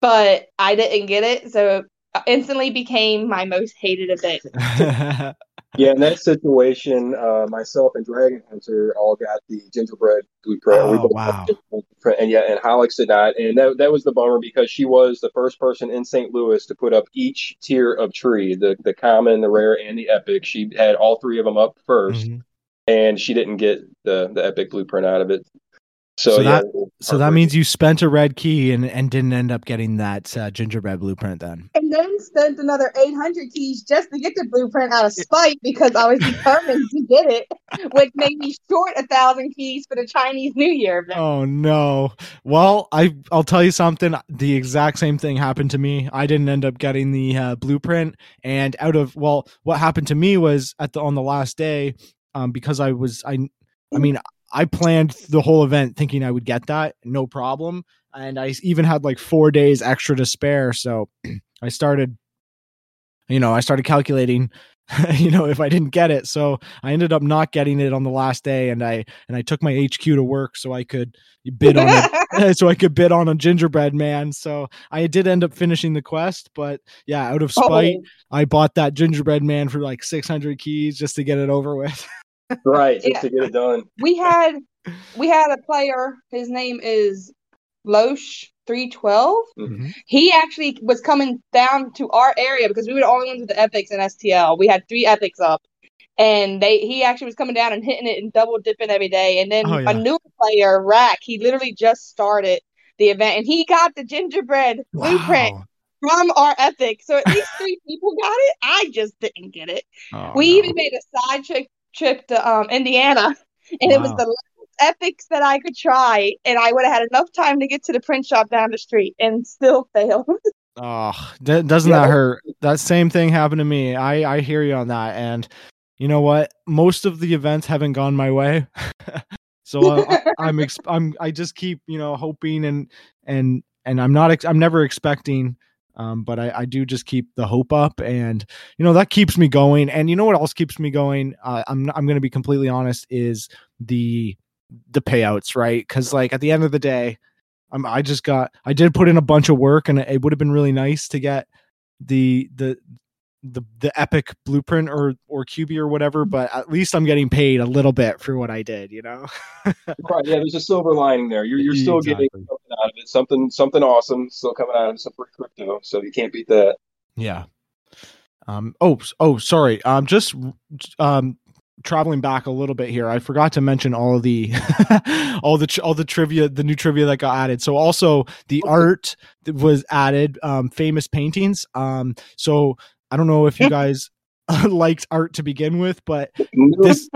but I didn't get it, so it instantly became my most hated event. [LAUGHS]
Yeah, in that situation, uh, myself and Dragon Hunter all got the gingerbread blueprint. we
Oh,
both
wow.
got the gingerbread blueprint, and yeah, and Holix did not, and that that was the bummer because she was the first person in St. Louis to put up each tier of tree, the the common, the rare, and the epic. She had all three of them up 1st
Mhm.
and she didn't get the the epic blueprint out of it. So,
So
yeah,
that- so that means you spent a red key and and didn't end up getting that uh, gingerbread blueprint then
And then spent another 800 keys just to get the blueprint out of spite because I was determined to get it, which made me short a thousand keys for the Chinese New Year event.
Oh no. Well, I I'll tell you something. The exact same thing happened to me. I didn't end up getting the uh, blueprint, and out of well, what happened to me was at the on the last day, um, because I was I, I mean I planned the whole event thinking I would get that no problem, and I even had like four days extra to spare, so [CLEARS THROAT] I started. You know, I started calculating [LAUGHS] you know if i didn't get it. So i ended up not getting it on the last day and i and i took my hq to work so i could bid on it [LAUGHS] [LAUGHS] so i could bid on a gingerbread man. So i did end up finishing the quest but yeah out of oh. spite
Oh,
i bought that gingerbread man for like 600 keys just to get it over with
right [LAUGHS] just
Yeah.
to get it done.
we had we had a player. His name is Loesch three twelve.
Mhm.
He actually was coming down to our area because we were the only ones with the epics in STL. We had three epics up, and they he actually was coming down and hitting it and double dipping every day. And then
Oh, yeah.
a new player, Rack, he literally just started the event and he got the gingerbread blueprint from our epic. So at least three [LAUGHS] people got it. I just didn't get it.
Oh,
we
no.
even made a side trip trip to um Indiana, and it was the last epics that I could try, and I would have had enough time to get to the print shop down the street, and still failed.
Oh, [LAUGHS] d- doesn't
Yeah.
that hurt? That same thing happened to me. I I hear you on that, and you know what? Most of the events haven't gone my way, [LAUGHS] so uh, I, [LAUGHS] I'm ex- I'm I just keep you know hoping and and and I'm not ex- I'm never expecting, um, but I I do just keep the hope up, and you know that keeps me going. And you know what else keeps me going? Uh, I'm I'm going to be completely honest is the the payouts, right? Because like at the end of the day. I'm, I just got I did put in a bunch of work and it would have been really nice to get the the the the epic blueprint or or QB or whatever, but at least I'm getting paid a little bit for what I did, you know. [LAUGHS]
right. Yeah. There's a silver lining there. You're you're still
Exactly.
getting something out of it. Something something awesome still coming out of it. Some free crypto. So you can't beat that.
Yeah. Um. Oh. Oh. Sorry. Um. Just um. Traveling back a little bit here, I forgot to mention all of the, [LAUGHS] all the all the trivia, the new trivia that got added. So also the art that was added, um, famous paintings. Um. So I don't know if you guys [LAUGHS] liked art to begin with, but this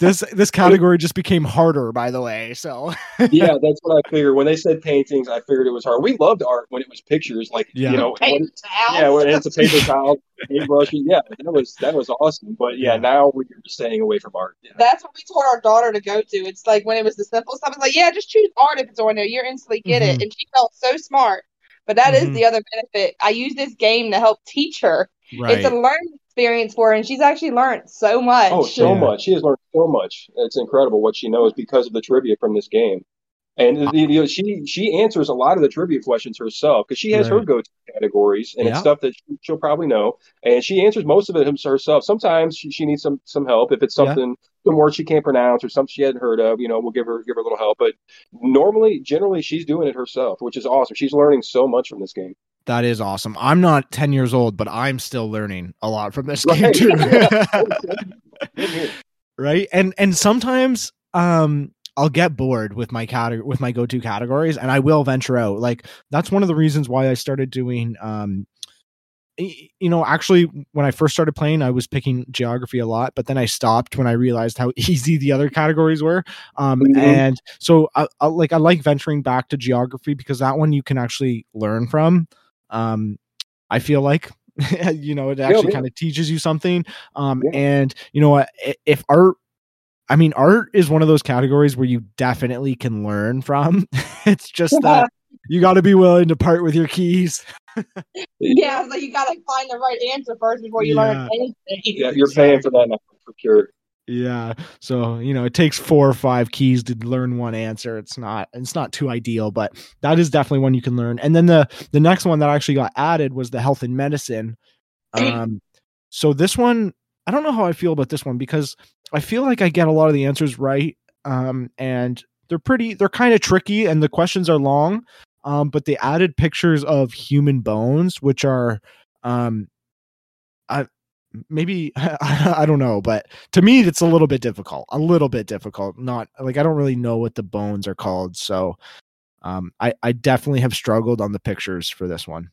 this this category just became harder. By the way, so [LAUGHS]
yeah, that's what I figured. When they said paintings, I figured it was hard. We loved art when it was pictures, like
Yeah.
you know, when, yeah, when it's a paper [LAUGHS] towel, paintbrush. Yeah, that was that was awesome. But yeah,
Yeah.
now we're just staying away from art. Yeah.
That's what we told our daughter to go to. It's like when it was the simple stuff, it's like, yeah, just choose art if it's on there. You'll instantly get
Mhm.
it. And she felt so smart. But that is
Mhm.
the other benefit. I use this game to help teach her.
right.
It's a learning experience for her, and she's actually learned so much.
Oh, so
Yeah.
much. She has learned so much. It's incredible what she knows because of the trivia from this game. And you know, she she answers a lot of the trivia questions herself because she has her go-to categories and
Yeah.
it's stuff that she- she'll probably know. And she answers most of it herself. Sometimes she, she needs some some help if it's
Yeah.
something some words she can't pronounce or something she hadn't heard of. You know, we'll give her give her a little help. But normally, generally, she's doing it herself, which is awesome. She's learning so much from this game.
That is awesome. I'm not 10 years old, but I'm still learning a lot from this game too. [LAUGHS] [LAUGHS] Right? And and sometimes um I'll get bored with my category with my go-to categories and I will venture out. Like that's one of the reasons why I started doing um you know, actually when I first started playing I was picking geography a lot, but then I stopped when I realized how [LAUGHS] easy the other categories were. Um
Mhm.
and so I, I like I like venturing back to geography because that one you can actually learn from. Um I feel like [LAUGHS] you know it actually
yeah.
kind of teaches you something um
Yeah.
and you know if art i mean art is one of those categories where you definitely can learn from [LAUGHS] it's just that you got to be willing to part with your keys
Yeah, so you gotta find the right answer first before you
Yeah.
learn anything.
Yeah, you're paying for that now for sure.
yeah so you know it takes four or five keys to learn one answer it's not it's not too ideal but that is definitely one you can learn and then the the next one that actually got added was the health and medicine [CLEARS THROAT] um so this one i don't know how i feel about this one because i feel like i get a lot of the answers right um and they're pretty they're kind of tricky and the questions are long um but they added pictures of human bones which are um i maybe [LAUGHS] I don't know, but to me it's a little bit difficult. A little bit difficult. Not like I don't really know what the bones are called, so um I I definitely have struggled on the pictures for this one.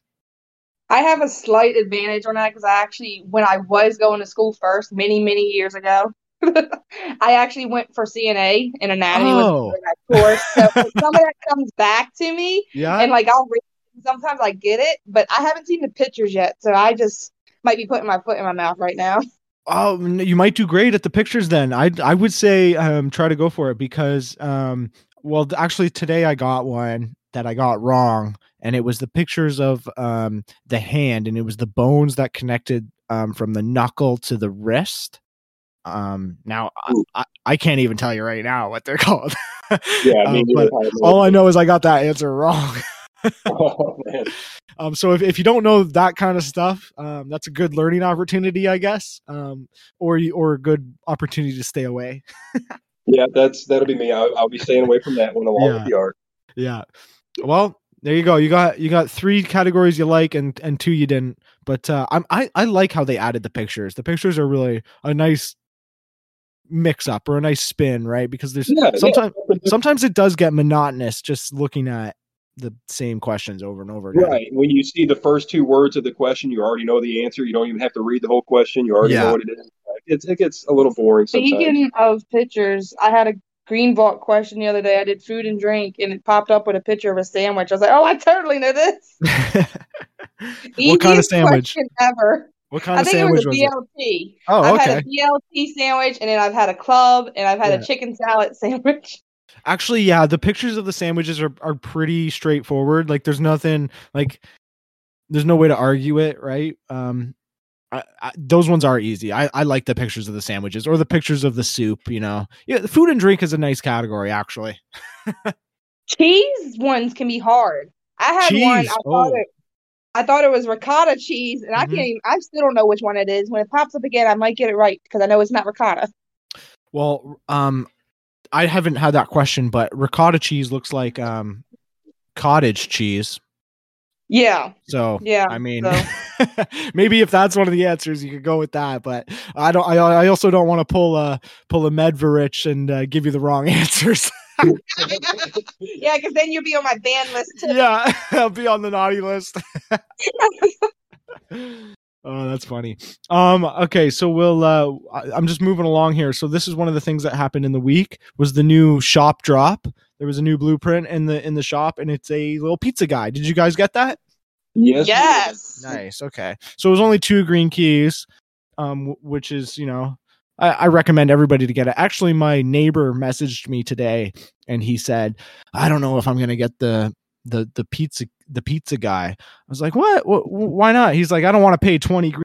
I have a slight advantage on that because I actually, when I was going to school first, many, many years ago, [LAUGHS] I actually went for CNA and anatomy
Oh.
was that course. So [LAUGHS] some of that comes back to me,
Yeah.
and like I'll read. Sometimes I get it, but I haven't seen the pictures yet, so I just might be putting my foot in my mouth right now. [LAUGHS]
Oh, you might do great at the pictures then. I I would say um try to go for it because um well actually today I got one that I got wrong and it was the pictures of um the hand and it was the bones that connected um from the knuckle to the wrist. Um now I, I, can't even tell you right now what they're [LAUGHS] called.
Yeah,
Um, but all I know is I got that answer wrong. [LAUGHS]
Oh, man. [LAUGHS]
Um, so if, if you don't know that kind of stuff, um, that's a good learning opportunity, I guess, um, or you, or a good opportunity to stay away.
Yeah, that's that'll be me. I'll, I'll be staying away from that one along
Yeah.
with the art.
Yeah. Well, there you go. You got you got three categories you like and and two you didn't. But uh, I'm I I like how they added the pictures. The pictures are really a nice mix up or a nice spin, right? Because there's
Yeah, yeah.
sometimes sometimes it does get monotonous just looking at the same questions over and over again.
Right. When you see the first two words of the question, you already know the answer. You don't even have to read the whole question. You already
Yeah.
know what it is. It's, it gets a little boring sometimes.
Speaking of pictures, I had a green vault question the other day. I did food and drink, and it popped up with a picture of a sandwich. I was like, "Oh, I totally know this." [LAUGHS]
what kind of sandwich?
ever.
What kind
I
of
think it
sandwich
was a
was it?
BLT.
Oh,
I've
okay.
had a BLT sandwich, and then I've had a club, and I've had
Yeah.
a chicken salad [LAUGHS] sandwich.
Actually, yeah, the pictures of the sandwiches are are pretty straightforward. Like there's nothing like there's no way to argue it, right? Um I, I, those ones are easy. I, I like the pictures of the sandwiches or the pictures of the soup, you know. Yeah, the food and drink is a nice category actually. [LAUGHS]
Cheese ones can be hard. I had one. I
Cheese,
thought
oh.
it. I thought it was ricotta cheese, and I
Mhm.
can't even. I still don't know which one it is. When it pops up again, I might get it right because I know it's not ricotta.
Well, um, I haven't had that question, but ricotta cheese looks like um, cottage cheese.
Yeah,
So
yeah.
I mean,
so- [LAUGHS] [LAUGHS]
maybe if that's one of the answers, you could go with that. But I don't. I, I also don't want to pull a pull a Medvrich and uh, give you the wrong [LAUGHS] answers. [LAUGHS]
yeah, because then you'll be on my ban list too.
yeah, I'll be on the naughty list. oh, that's funny. Um, okay, so we'll. Uh, I'm just moving along here. So this is one of the things that happened in the week was the new shop drop. There was a new blueprint in the in the shop, and it's a little pizza guy. Did you guys get that?
Yes.
Yes.
Nice. Okay. So it was only two green keys, um, which is you know, I, I recommend everybody to get it. Actually, my neighbor messaged me today, and he said, "I don't know if I'm gonna get the the the pizza the pizza guy." I was like, "What? Wh- wh- why not?" He's like, "I don't want to pay twenty green."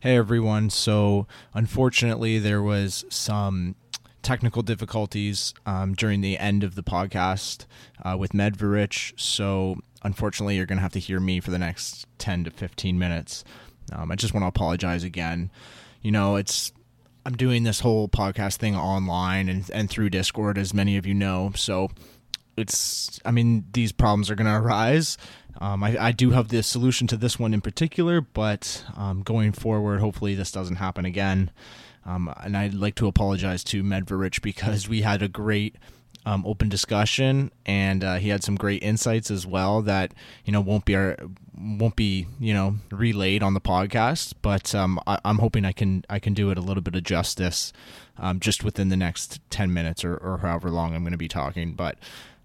Hey everyone. So unfortunately, there was some technical difficulties um, during the end of the podcast uh, with Medvrich. So unfortunately, you're going to have to hear me for the next 10 to 15 minutes. Um, I just want to apologize again. You know, it's I'm doing this whole podcast thing online and, and through Discord, as many of you know. So it's, I mean, these problems are going to arise. Um, I, I do have the solution to this one in particular, but um, going forward, hopefully this doesn't happen again. Um, and I'd like to apologize to Medvrich because we had a great um, open discussion, and uh, he had some great insights as well that you know won't be our, won't be you know relayed on the podcast. But um, I, I'm hoping I can I can do it a little bit of justice um, just within the next ten minutes or, or however long I'm going to be talking. But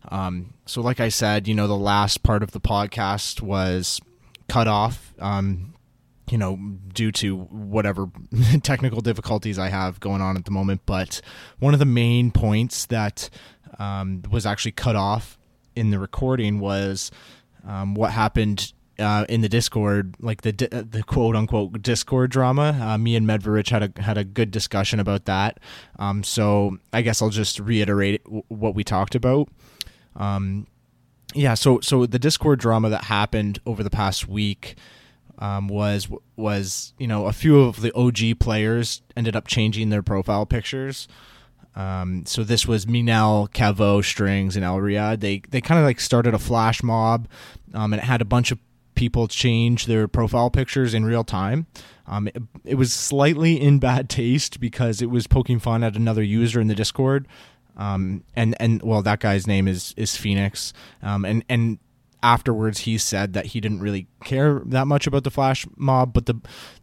um, so, like I said, you know, the last part of the podcast was cut off. Um, you know, due to whatever [LAUGHS] technical difficulties I have going on at the moment. But one of the main points that um, was actually cut off in the recording was um, what happened uh, in the Discord, like the the quote unquote Discord drama. Uh, me and Medvrich had a had a good discussion about that. Um, so I guess I'll just reiterate what we talked about. Um, yeah, so so the Discord drama that happened over the past week um, was was you know a few of the OG players ended up changing their profile pictures. Um, so this was Minel, Cavo, Strings, and El. They they kind of like started a flash mob, um, and it had a bunch of people change their profile pictures in real time. Um, it, it was slightly in bad taste because it was poking fun at another user in the Discord. Um, and and well, that guy's name is is Phoenix. Um, and and afterwards he said that he didn't really care that much about the flash mob but the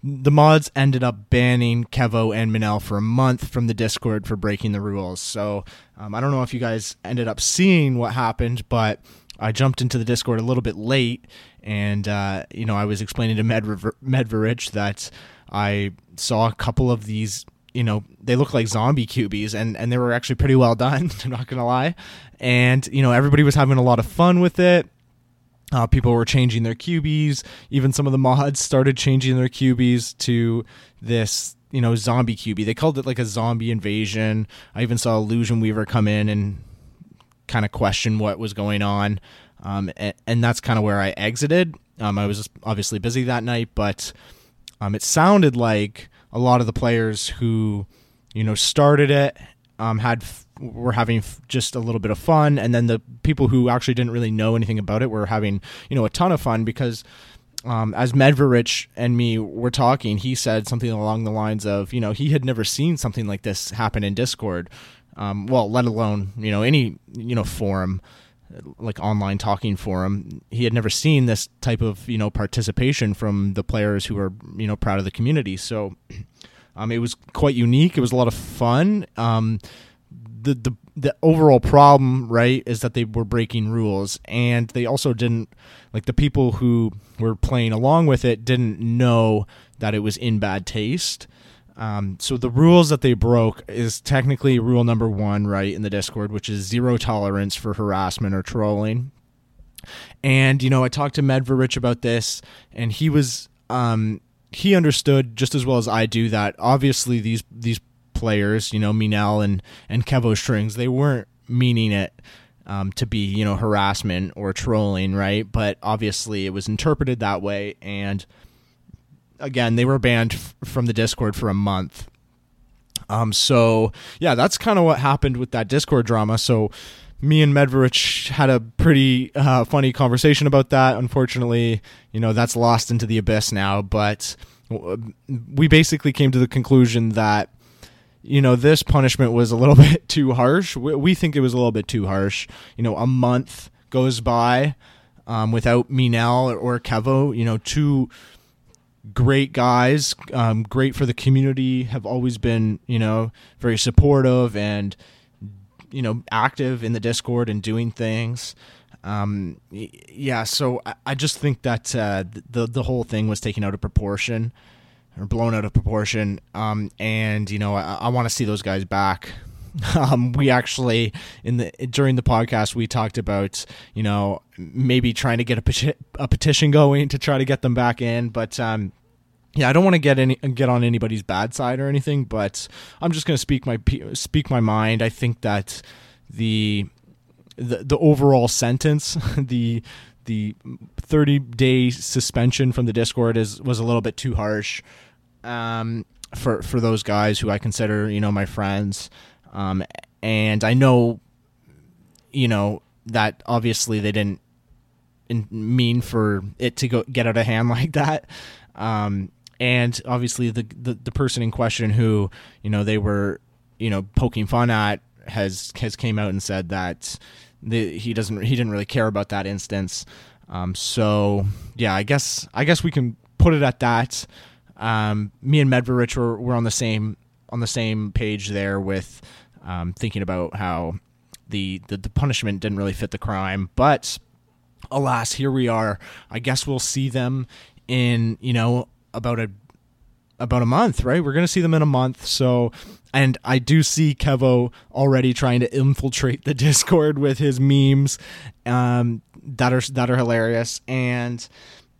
the mods ended up banning kevo and minel for a month from the discord for breaking the rules. So um, i don't know if you guys ended up seeing what happened but i jumped into the discord a little bit late and uh, you know i was explaining to Medver- Medvrich that i saw a couple of these you know they look like zombie cubies and and they were actually pretty well [LAUGHS] done i'm not gonna lie. And you know everybody was having a lot of fun with it uh, people were changing their QBs. Even some of the mods started changing their QBs to this, you know, zombie QB. They called it like a zombie invasion. I even saw Illusion Weaver come in and kind of question what was going on. Um, and, and that's kind of where I exited. Um, I was obviously busy that night, but um, it sounded like a lot of the players who, you know, started it um, had were having f- just a little bit of fun, and then the people who actually didn't really know anything about it were having you know a ton of fun because. Um, as Medvrich and me were talking, he said something along the lines of, you know, he had never seen something like this happen in Discord. Um, well, let alone, you know, any, you know, forum, like online talking forum. He had never seen this type of, you know, participation from the players who are, you know, proud of the community. So, [CLEARS THROAT] um, it was quite unique. It was a lot of fun. The, the the overall problem, right, is that they were breaking rules, and they also didn't like the people who were playing along with it didn't know that it was in bad taste. Um, so the rules that they broke is technically rule number one, right, in the Discord, which is zero tolerance for harassment or trolling. And you know, I talked to Medvrich about this, and he was um, he understood just as well as I do that obviously these these players, you know, Minel and and Kevo Strings, they weren't meaning it um, to be you know harassment or trolling, right? But obviously it was interpreted that way, and again they were banned f- from the Discord for a month. Um, so yeah, that's kind of what happened with that Discord drama. So me and Medvrich had a pretty uh, funny conversation about that. Unfortunately, you know that's lost into the abyss now. But we basically came to the conclusion that you know this punishment was a little [LAUGHS] bit too harsh. We, we think it was a little bit too harsh. You know, a month goes by um, without Minel or Kevo. You know, two great guys, um, great for the community, have always been you know very supportive and you know active in the Discord and doing things. Um, yeah, so I, I just think that uh, the the whole thing was taken out of proportion or blown out of proportion. Um, and you know I, I want to see those guys back. [LAUGHS] Um, we actually in the during the podcast we talked about you know maybe trying to get a, peti- a petition going to try to get them back in, but um, yeah, I don't want to get any get on anybody's bad side or anything, but I'm just going to speak my speak my mind. I think that the the the overall sentence, [LAUGHS] the the 30 day suspension from the Discord is was a little bit too harsh um, for for those guys who I consider you know my friends, um, and I know you know that obviously they didn't mean for it to go get out of hand [LAUGHS] like that. Um, and obviously the, the the person in question who you know they were you know poking fun at has has came out and said that the, he doesn't he didn't really care about that instance. Um, so yeah, I guess I guess we can put it at that. Um, me and Medvrich were, were on the same on the same page there with um, thinking about how the, the the punishment didn't really fit the crime, but alas, here we are. I guess we'll see them in you know about a about a month, right? We're going to see them in a month. So, and I do see Kevo already trying to infiltrate the [LAUGHS] Discord with his memes um, that are that are hilarious. And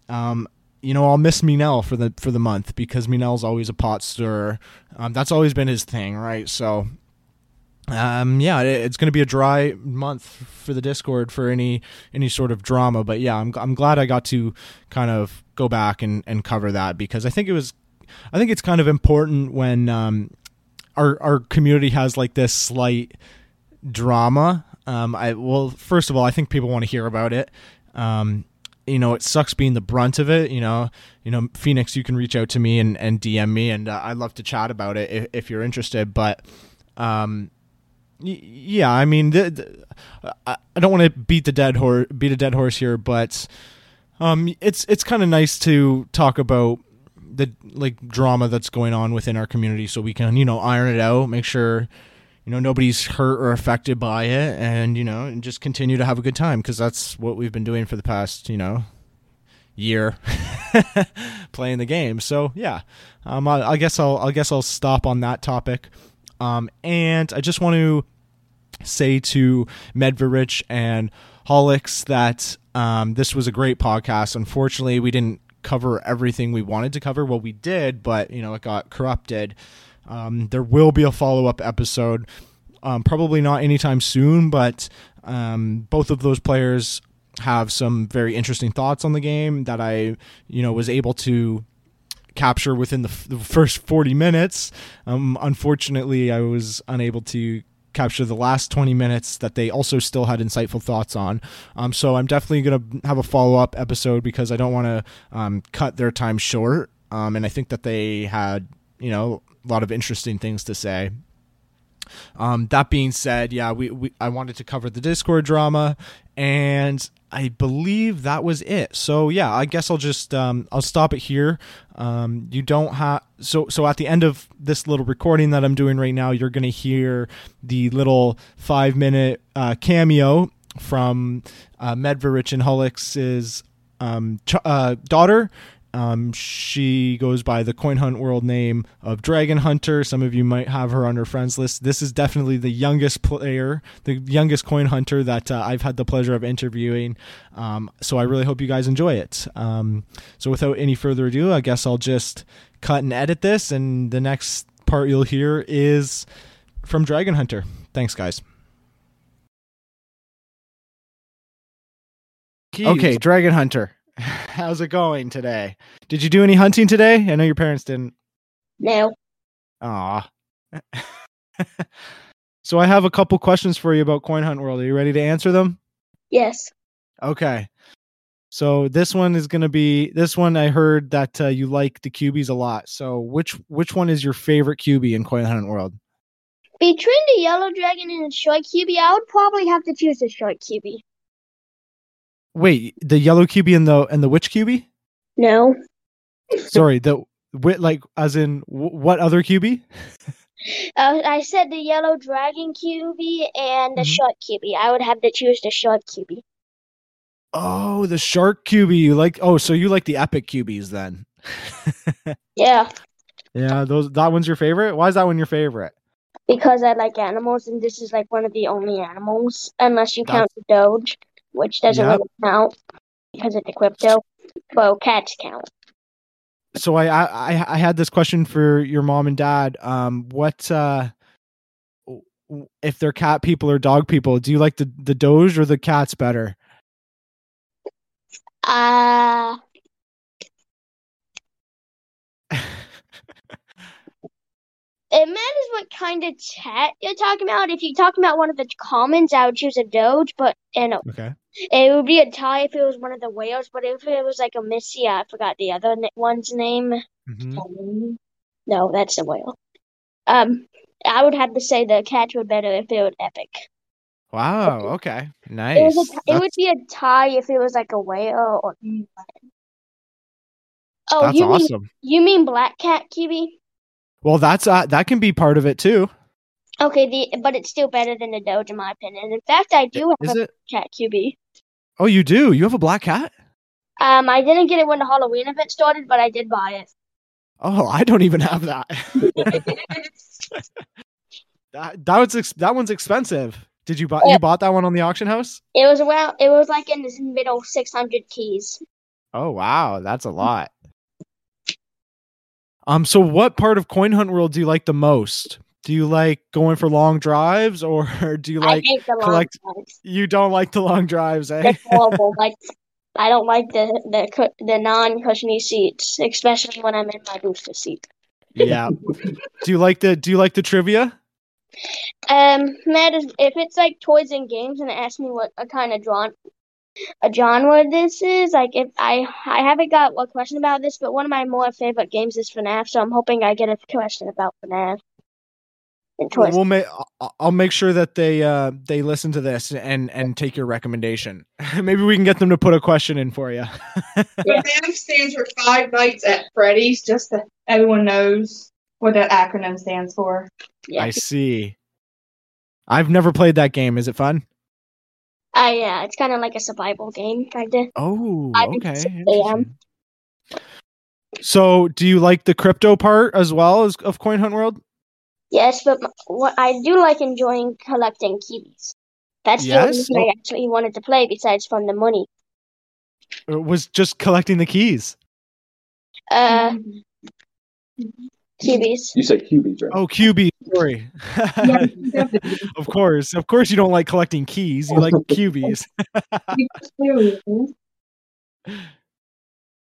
um, you know, I'll miss Minel for the for the month because Minel's always a pot stirrer. Um, that's always been his thing, right? So, um, yeah, it, it's going to be a dry month for the Discord for any any sort of drama. But yeah, I'm I'm glad I got to kind of go back and, and cover that because I think it was, I think it's kind of important when um, our our community has like this slight drama. Um, I well, first of all, I think people want to hear about it. Um, you know, it sucks being the brunt of it. You know, you know, Phoenix, you can reach out to me and, and DM me, and uh, I'd love to chat about it if, if you're interested. But, um, y- yeah, I mean, the, the, I don't want to beat the dead horse, beat a dead horse here, but um, it's it's kind of nice to talk about the like drama that's going on within our community, so we can you know iron it out, make sure you know nobody's hurt or affected by it, and you know and just continue to have a good time because that's what we've been doing for the past you know year [LAUGHS] playing the game. So yeah, um, I, I guess I'll I guess I'll stop on that topic, um, and I just want to say to Medvrich and Holix that um, this was a great podcast. Unfortunately, we didn't cover everything we wanted to cover. Well, we did, but you know, it got corrupted. Um, there will be a follow up episode, um, probably not anytime soon, but um, both of those players have some very interesting thoughts on the game that I, you know, was able to capture within the, f- the first 40 minutes. Um, unfortunately, I was unable to capture the last 20 minutes that they also still had insightful thoughts on. Um, so I'm definitely going to have a follow up episode because I don't want to um, cut their time short. Um, and I think that they had, you know, a lot of interesting things to say. Um, that being said, yeah, we, we I wanted to cover the Discord drama, and I believe that was it. So yeah, I guess I'll just um, I'll stop it here. Um, you don't have so so at the end of this little recording that I'm doing right now, you're gonna hear the little five minute uh, cameo from uh, Medvrich and Holix's um, ch- uh, daughter um, she goes by the Coin Hunt World name of Dragon Hunter. Some of you might have her on her friends list. This is definitely the youngest player, the youngest Coin Hunter that uh, I've had the pleasure of interviewing. Um, so I really hope you guys enjoy it. Um, so without any further ado, I guess I'll just cut and edit this, and the next part you'll hear is from Dragon Hunter. Thanks, guys. Okay, Dragon Hunter. [LAUGHS] How's it going today? Did you do any hunting today? I know your parents didn't.
No.
Aw. [LAUGHS] so I have a couple questions for you about Coin Hunt World. Are you ready to answer them?
Yes.
Okay. So this one is going to be this one. I heard that uh, you like the cubies a lot. So which which one is your favorite cubie in Coin Hunt World?
Between the yellow dragon and the short QB, I would probably have to choose the short QB.
Wait, the yellow cubie and the and the which cubie?
No.
Sorry, the whi- like as in wh- what other cubie?
Uh, I said the yellow dragon QB and the
Mhm.
short QB. I would have to choose the shark QB.
Oh, the shark cubie. You like? Oh, so you like the epic cubies then? [LAUGHS]
Yeah,
yeah, those that one's your favorite. Why is that one your favorite?
because I like animals, and this is like one of the only animals, unless you count the Doge, which doesn't
Yep.
really count because it's a crypto. Well, cats count.
so I, I I had this question for your mom and dad. Um, what uh, if they're cat people or dog people? Do you like the the Doge or the cats better?
Uh, it matters what kind of cat you're talking about. If you're talking about one of the commons, I would choose a Doge, but and
okay.
It would be a tie if it was one of the whales, but if it was like a Missy, I forgot the other one's name.
hmm
Um, no, that's a whale. Um, I would have to say the catch would better if it was epic.
Wow. Okay.
It
Nice.
was a, it would be a tie if it was like a whale or. Oh,
that's
you mean
awesome.
you mean black cat kiwi?
Well, that's uh, that can be part of it too.
Okay, the but it's still better than the Doge in my opinion. In fact, I do have
Is
a
it?
cat QB.
Oh, you do. You have a black cat.
Um, I didn't get it when the Halloween event started, but I did buy it.
Oh, I don't even have that. [LAUGHS] that that was ex- that one's expensive. Did you buy
Yeah.
you bought that one on the auction house?
It was around. It was like in the middle six hundred keys.
Oh wow, that's a lot. Um, so what part of Coin Hunt World do you like the most? Do you like going for long drives, or [LAUGHS] do you
I
like
hate the long
collect-
drives.
you don't like the long drives, eh?
Horrible. [LAUGHS] like I don't like the the the non cushiony seats, especially when I'm in my booster seat.
yeah. Do you like the Do you like the trivia?
Um, Matt, if it's like toys and games, and it asks me what a kind of drawn a genre this is, like if I I haven't got a question about this, but one of my more favorite games is FNAF, so I'm hoping I get a question about FNAF.
Well, we'll make. I'll make sure that they uh they listen to this and and take your recommendation. [LAUGHS] Maybe we can get them to put a question in for you. [LAUGHS]
FNAF stands for Five Nights at Freddy's, just so everyone knows what that acronym stands for.
yeah.
I see. I've never played that game. Is it fun?
Uh, yeah, it's kind of like a survival game, kinda.
Oh,
I think
okay.
so, yeah.
So, do you like the crypto part as well as of Coin Hunt World?
Yes, but m- what I do like enjoying collecting keys. That's the only
Yes?
reason I actually wanted to play, besides from the money.
Or was just collecting the keys?
Uh,
Mm-hmm.
You said cubies, right?
Oh, QB. Sorry. [LAUGHS] of course, of course, you don't like collecting keys. You like cubies. [LAUGHS]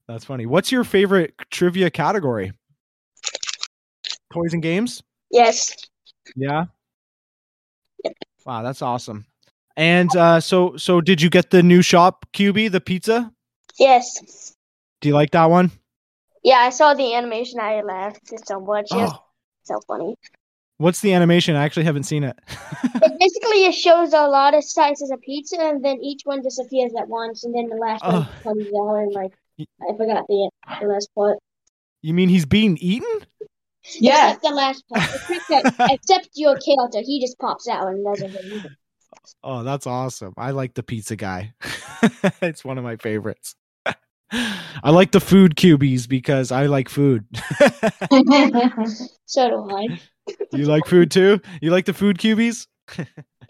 That's funny. What's your favorite trivia category? Toys and games.
Yes.
Yeah. Wow, that's awesome. And uh, so, so did you get the new shop QB, the pizza?
Yes.
Do you like that one?
Yeah, I saw the animation. I laughed so much. It's
Oh,
so funny.
what's the animation? I actually haven't seen it.
It [LAUGHS] basically it shows a lot of slices of pizza, and then each one disappears at once, and then the last one
Oh.
comes out, and like I forgot the the last part.
you mean he's being eaten?
Yeah.
Except the last part. Except, [LAUGHS] except your character, he just pops out and doesn't get eaten.
Oh, that's awesome. I like the pizza guy. [LAUGHS] it's one of my favorites. I like the food cubies because I like food. [LAUGHS] [LAUGHS]
So do I.
you like food too? You like the food cubies? [LAUGHS]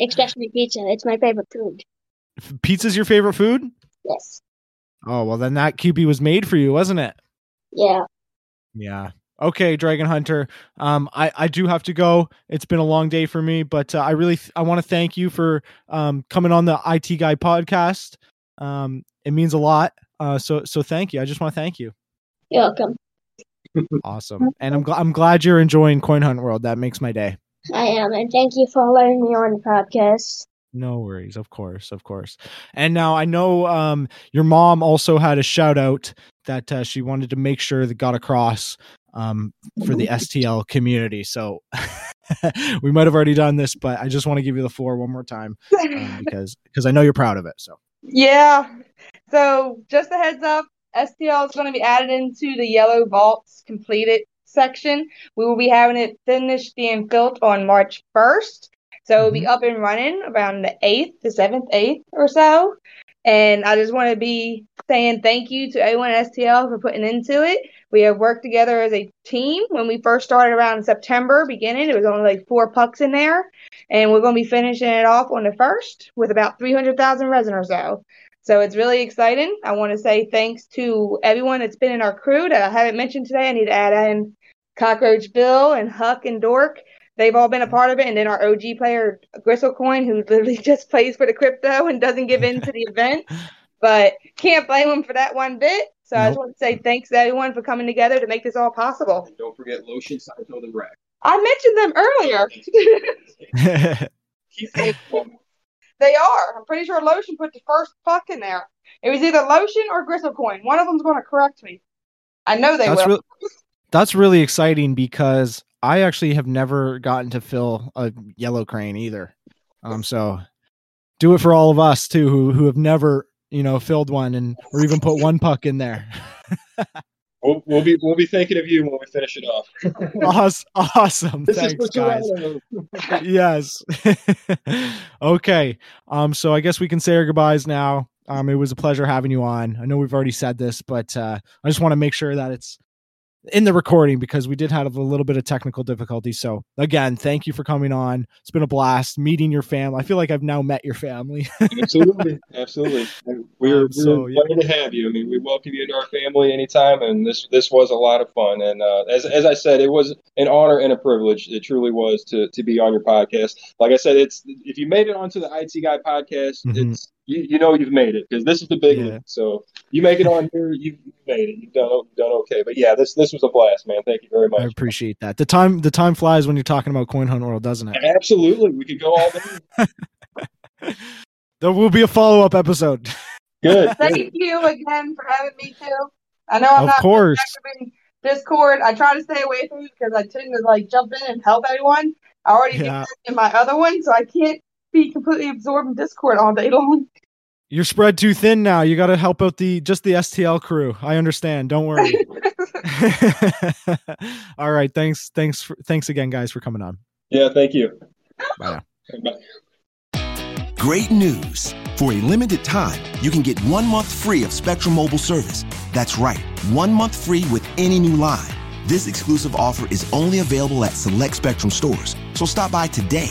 Especially pizza. It's my favorite food.
Pizza's your favorite food?
Yes.
Oh, well then that QB was made for you, wasn't it?
Yeah.
Yeah. Okay, Dragon Hunter. Um, I, I do have to go. It's been a long day for me, but uh, I really th- I want to thank you for um coming on the IT Guy podcast. Um, it means a lot. Uh, so so thank you. I just want to thank you.
You're welcome.
Awesome, and I'm gl- I'm glad you're enjoying Coin Hunt World. That makes my day.
I am, and thank you for letting me on the podcast.
No worries, of course, of course. And now I know um, your mom also had a shout out that uh, she wanted to make sure that got across um, for the STL community. So [LAUGHS] we might have already done this, but I just want to give you the floor one more time um, [LAUGHS] because because I know you're proud of it. So
Yeah. So just a heads up, STL is going to be added into the Yellow Vaults completed section. We will be having it finished being built on March 1st. So it'll be mm-hmm. up and running around the 8th, the 7th, 8th or so. And I just want to be saying thank you to everyone at STL for putting into it. We have worked together as a team. When we first started around September beginning, it was only like four pucks in there. And we're going to be finishing it off on the 1st with about 300,000 resin or so. So it's really exciting. I want to say thanks to everyone that's been in our crew that I haven't mentioned today. I need to add in Cockroach Bill and Huck and Dork. They've all been a part of it. And then our OG player, Gristlecoin, who [LAUGHS] literally just plays for the crypto and doesn't give in to the event. But can't blame him for that one bit. So I just want to say thanks to everyone for coming together to make this all possible.
And don't forget Lotion, Seinfeld, and Rack.
I mentioned them earlier. [LAUGHS]
Keep those going.
They are. I'm pretty sure Lotion put the first puck in there. It was either Lotion or Gristlecoin. One of them's going to correct me. I know they
that's
will.
really that's really exciting because I actually have never gotten to fill a yellow crane either. Um, so do it for all of us too, who who have never you know filled one and or even put one puck in there. [LAUGHS]
We'll, we'll be we'll be thinking of you when we finish it off. [LAUGHS]
awesome, awesome.
This
Thanks, guys. [LAUGHS] yes. [LAUGHS] okay. Um, so I guess we can say our goodbyes now. Um, it was a pleasure having you on. I know we've already said this, but uh, I just want to make sure that it's in the recording because we did have a little bit of technical difficulty. So again, thank you for coming on. It's been a blast meeting your family. I feel like I've now met your family. [LAUGHS]
absolutely, absolutely. We're,
Um, so,
we're
yeah.
glad to have you. I mean, we welcome you into our family anytime, and this this was a lot of fun. And uh, as as I said, it was an honor and a privilege. It truly was to to be on your podcast. Like I said, it's if you made it onto the IT Guy podcast,
Mhm.
it's you, you know you've made it because this is the big
Yeah.
league. So you make it on here, you you made it. You've done you've done okay. But yeah, this this was a blast, man. Thank you very much.
I appreciate that. The time the time flies when you're talking about Coin Hunt World, doesn't it?
Absolutely, we could go all day. [LAUGHS]
There will be a follow up episode. [LAUGHS]
Good.
Thank you again for having me too. I know I'm
Of
not
course.
in Discord. I try to stay away from it because I tend to like jump in and help everyone. I already do
Yeah.
that in my other one, so I can't be completely absorbed in Discord all day long.
You're spread too thin now. You got to help out the just the STL crew. I understand. Don't worry. [LAUGHS] [LAUGHS] All right. Thanks. Thanks. For, thanks again, guys, for coming on.
Yeah, thank you.
Bye now.
Bye.
Great news! For a limited time, you can get one month free of Spectrum Mobile service. That's right, one month free with any new line. This exclusive offer is only available at select Spectrum stores, so stop by today.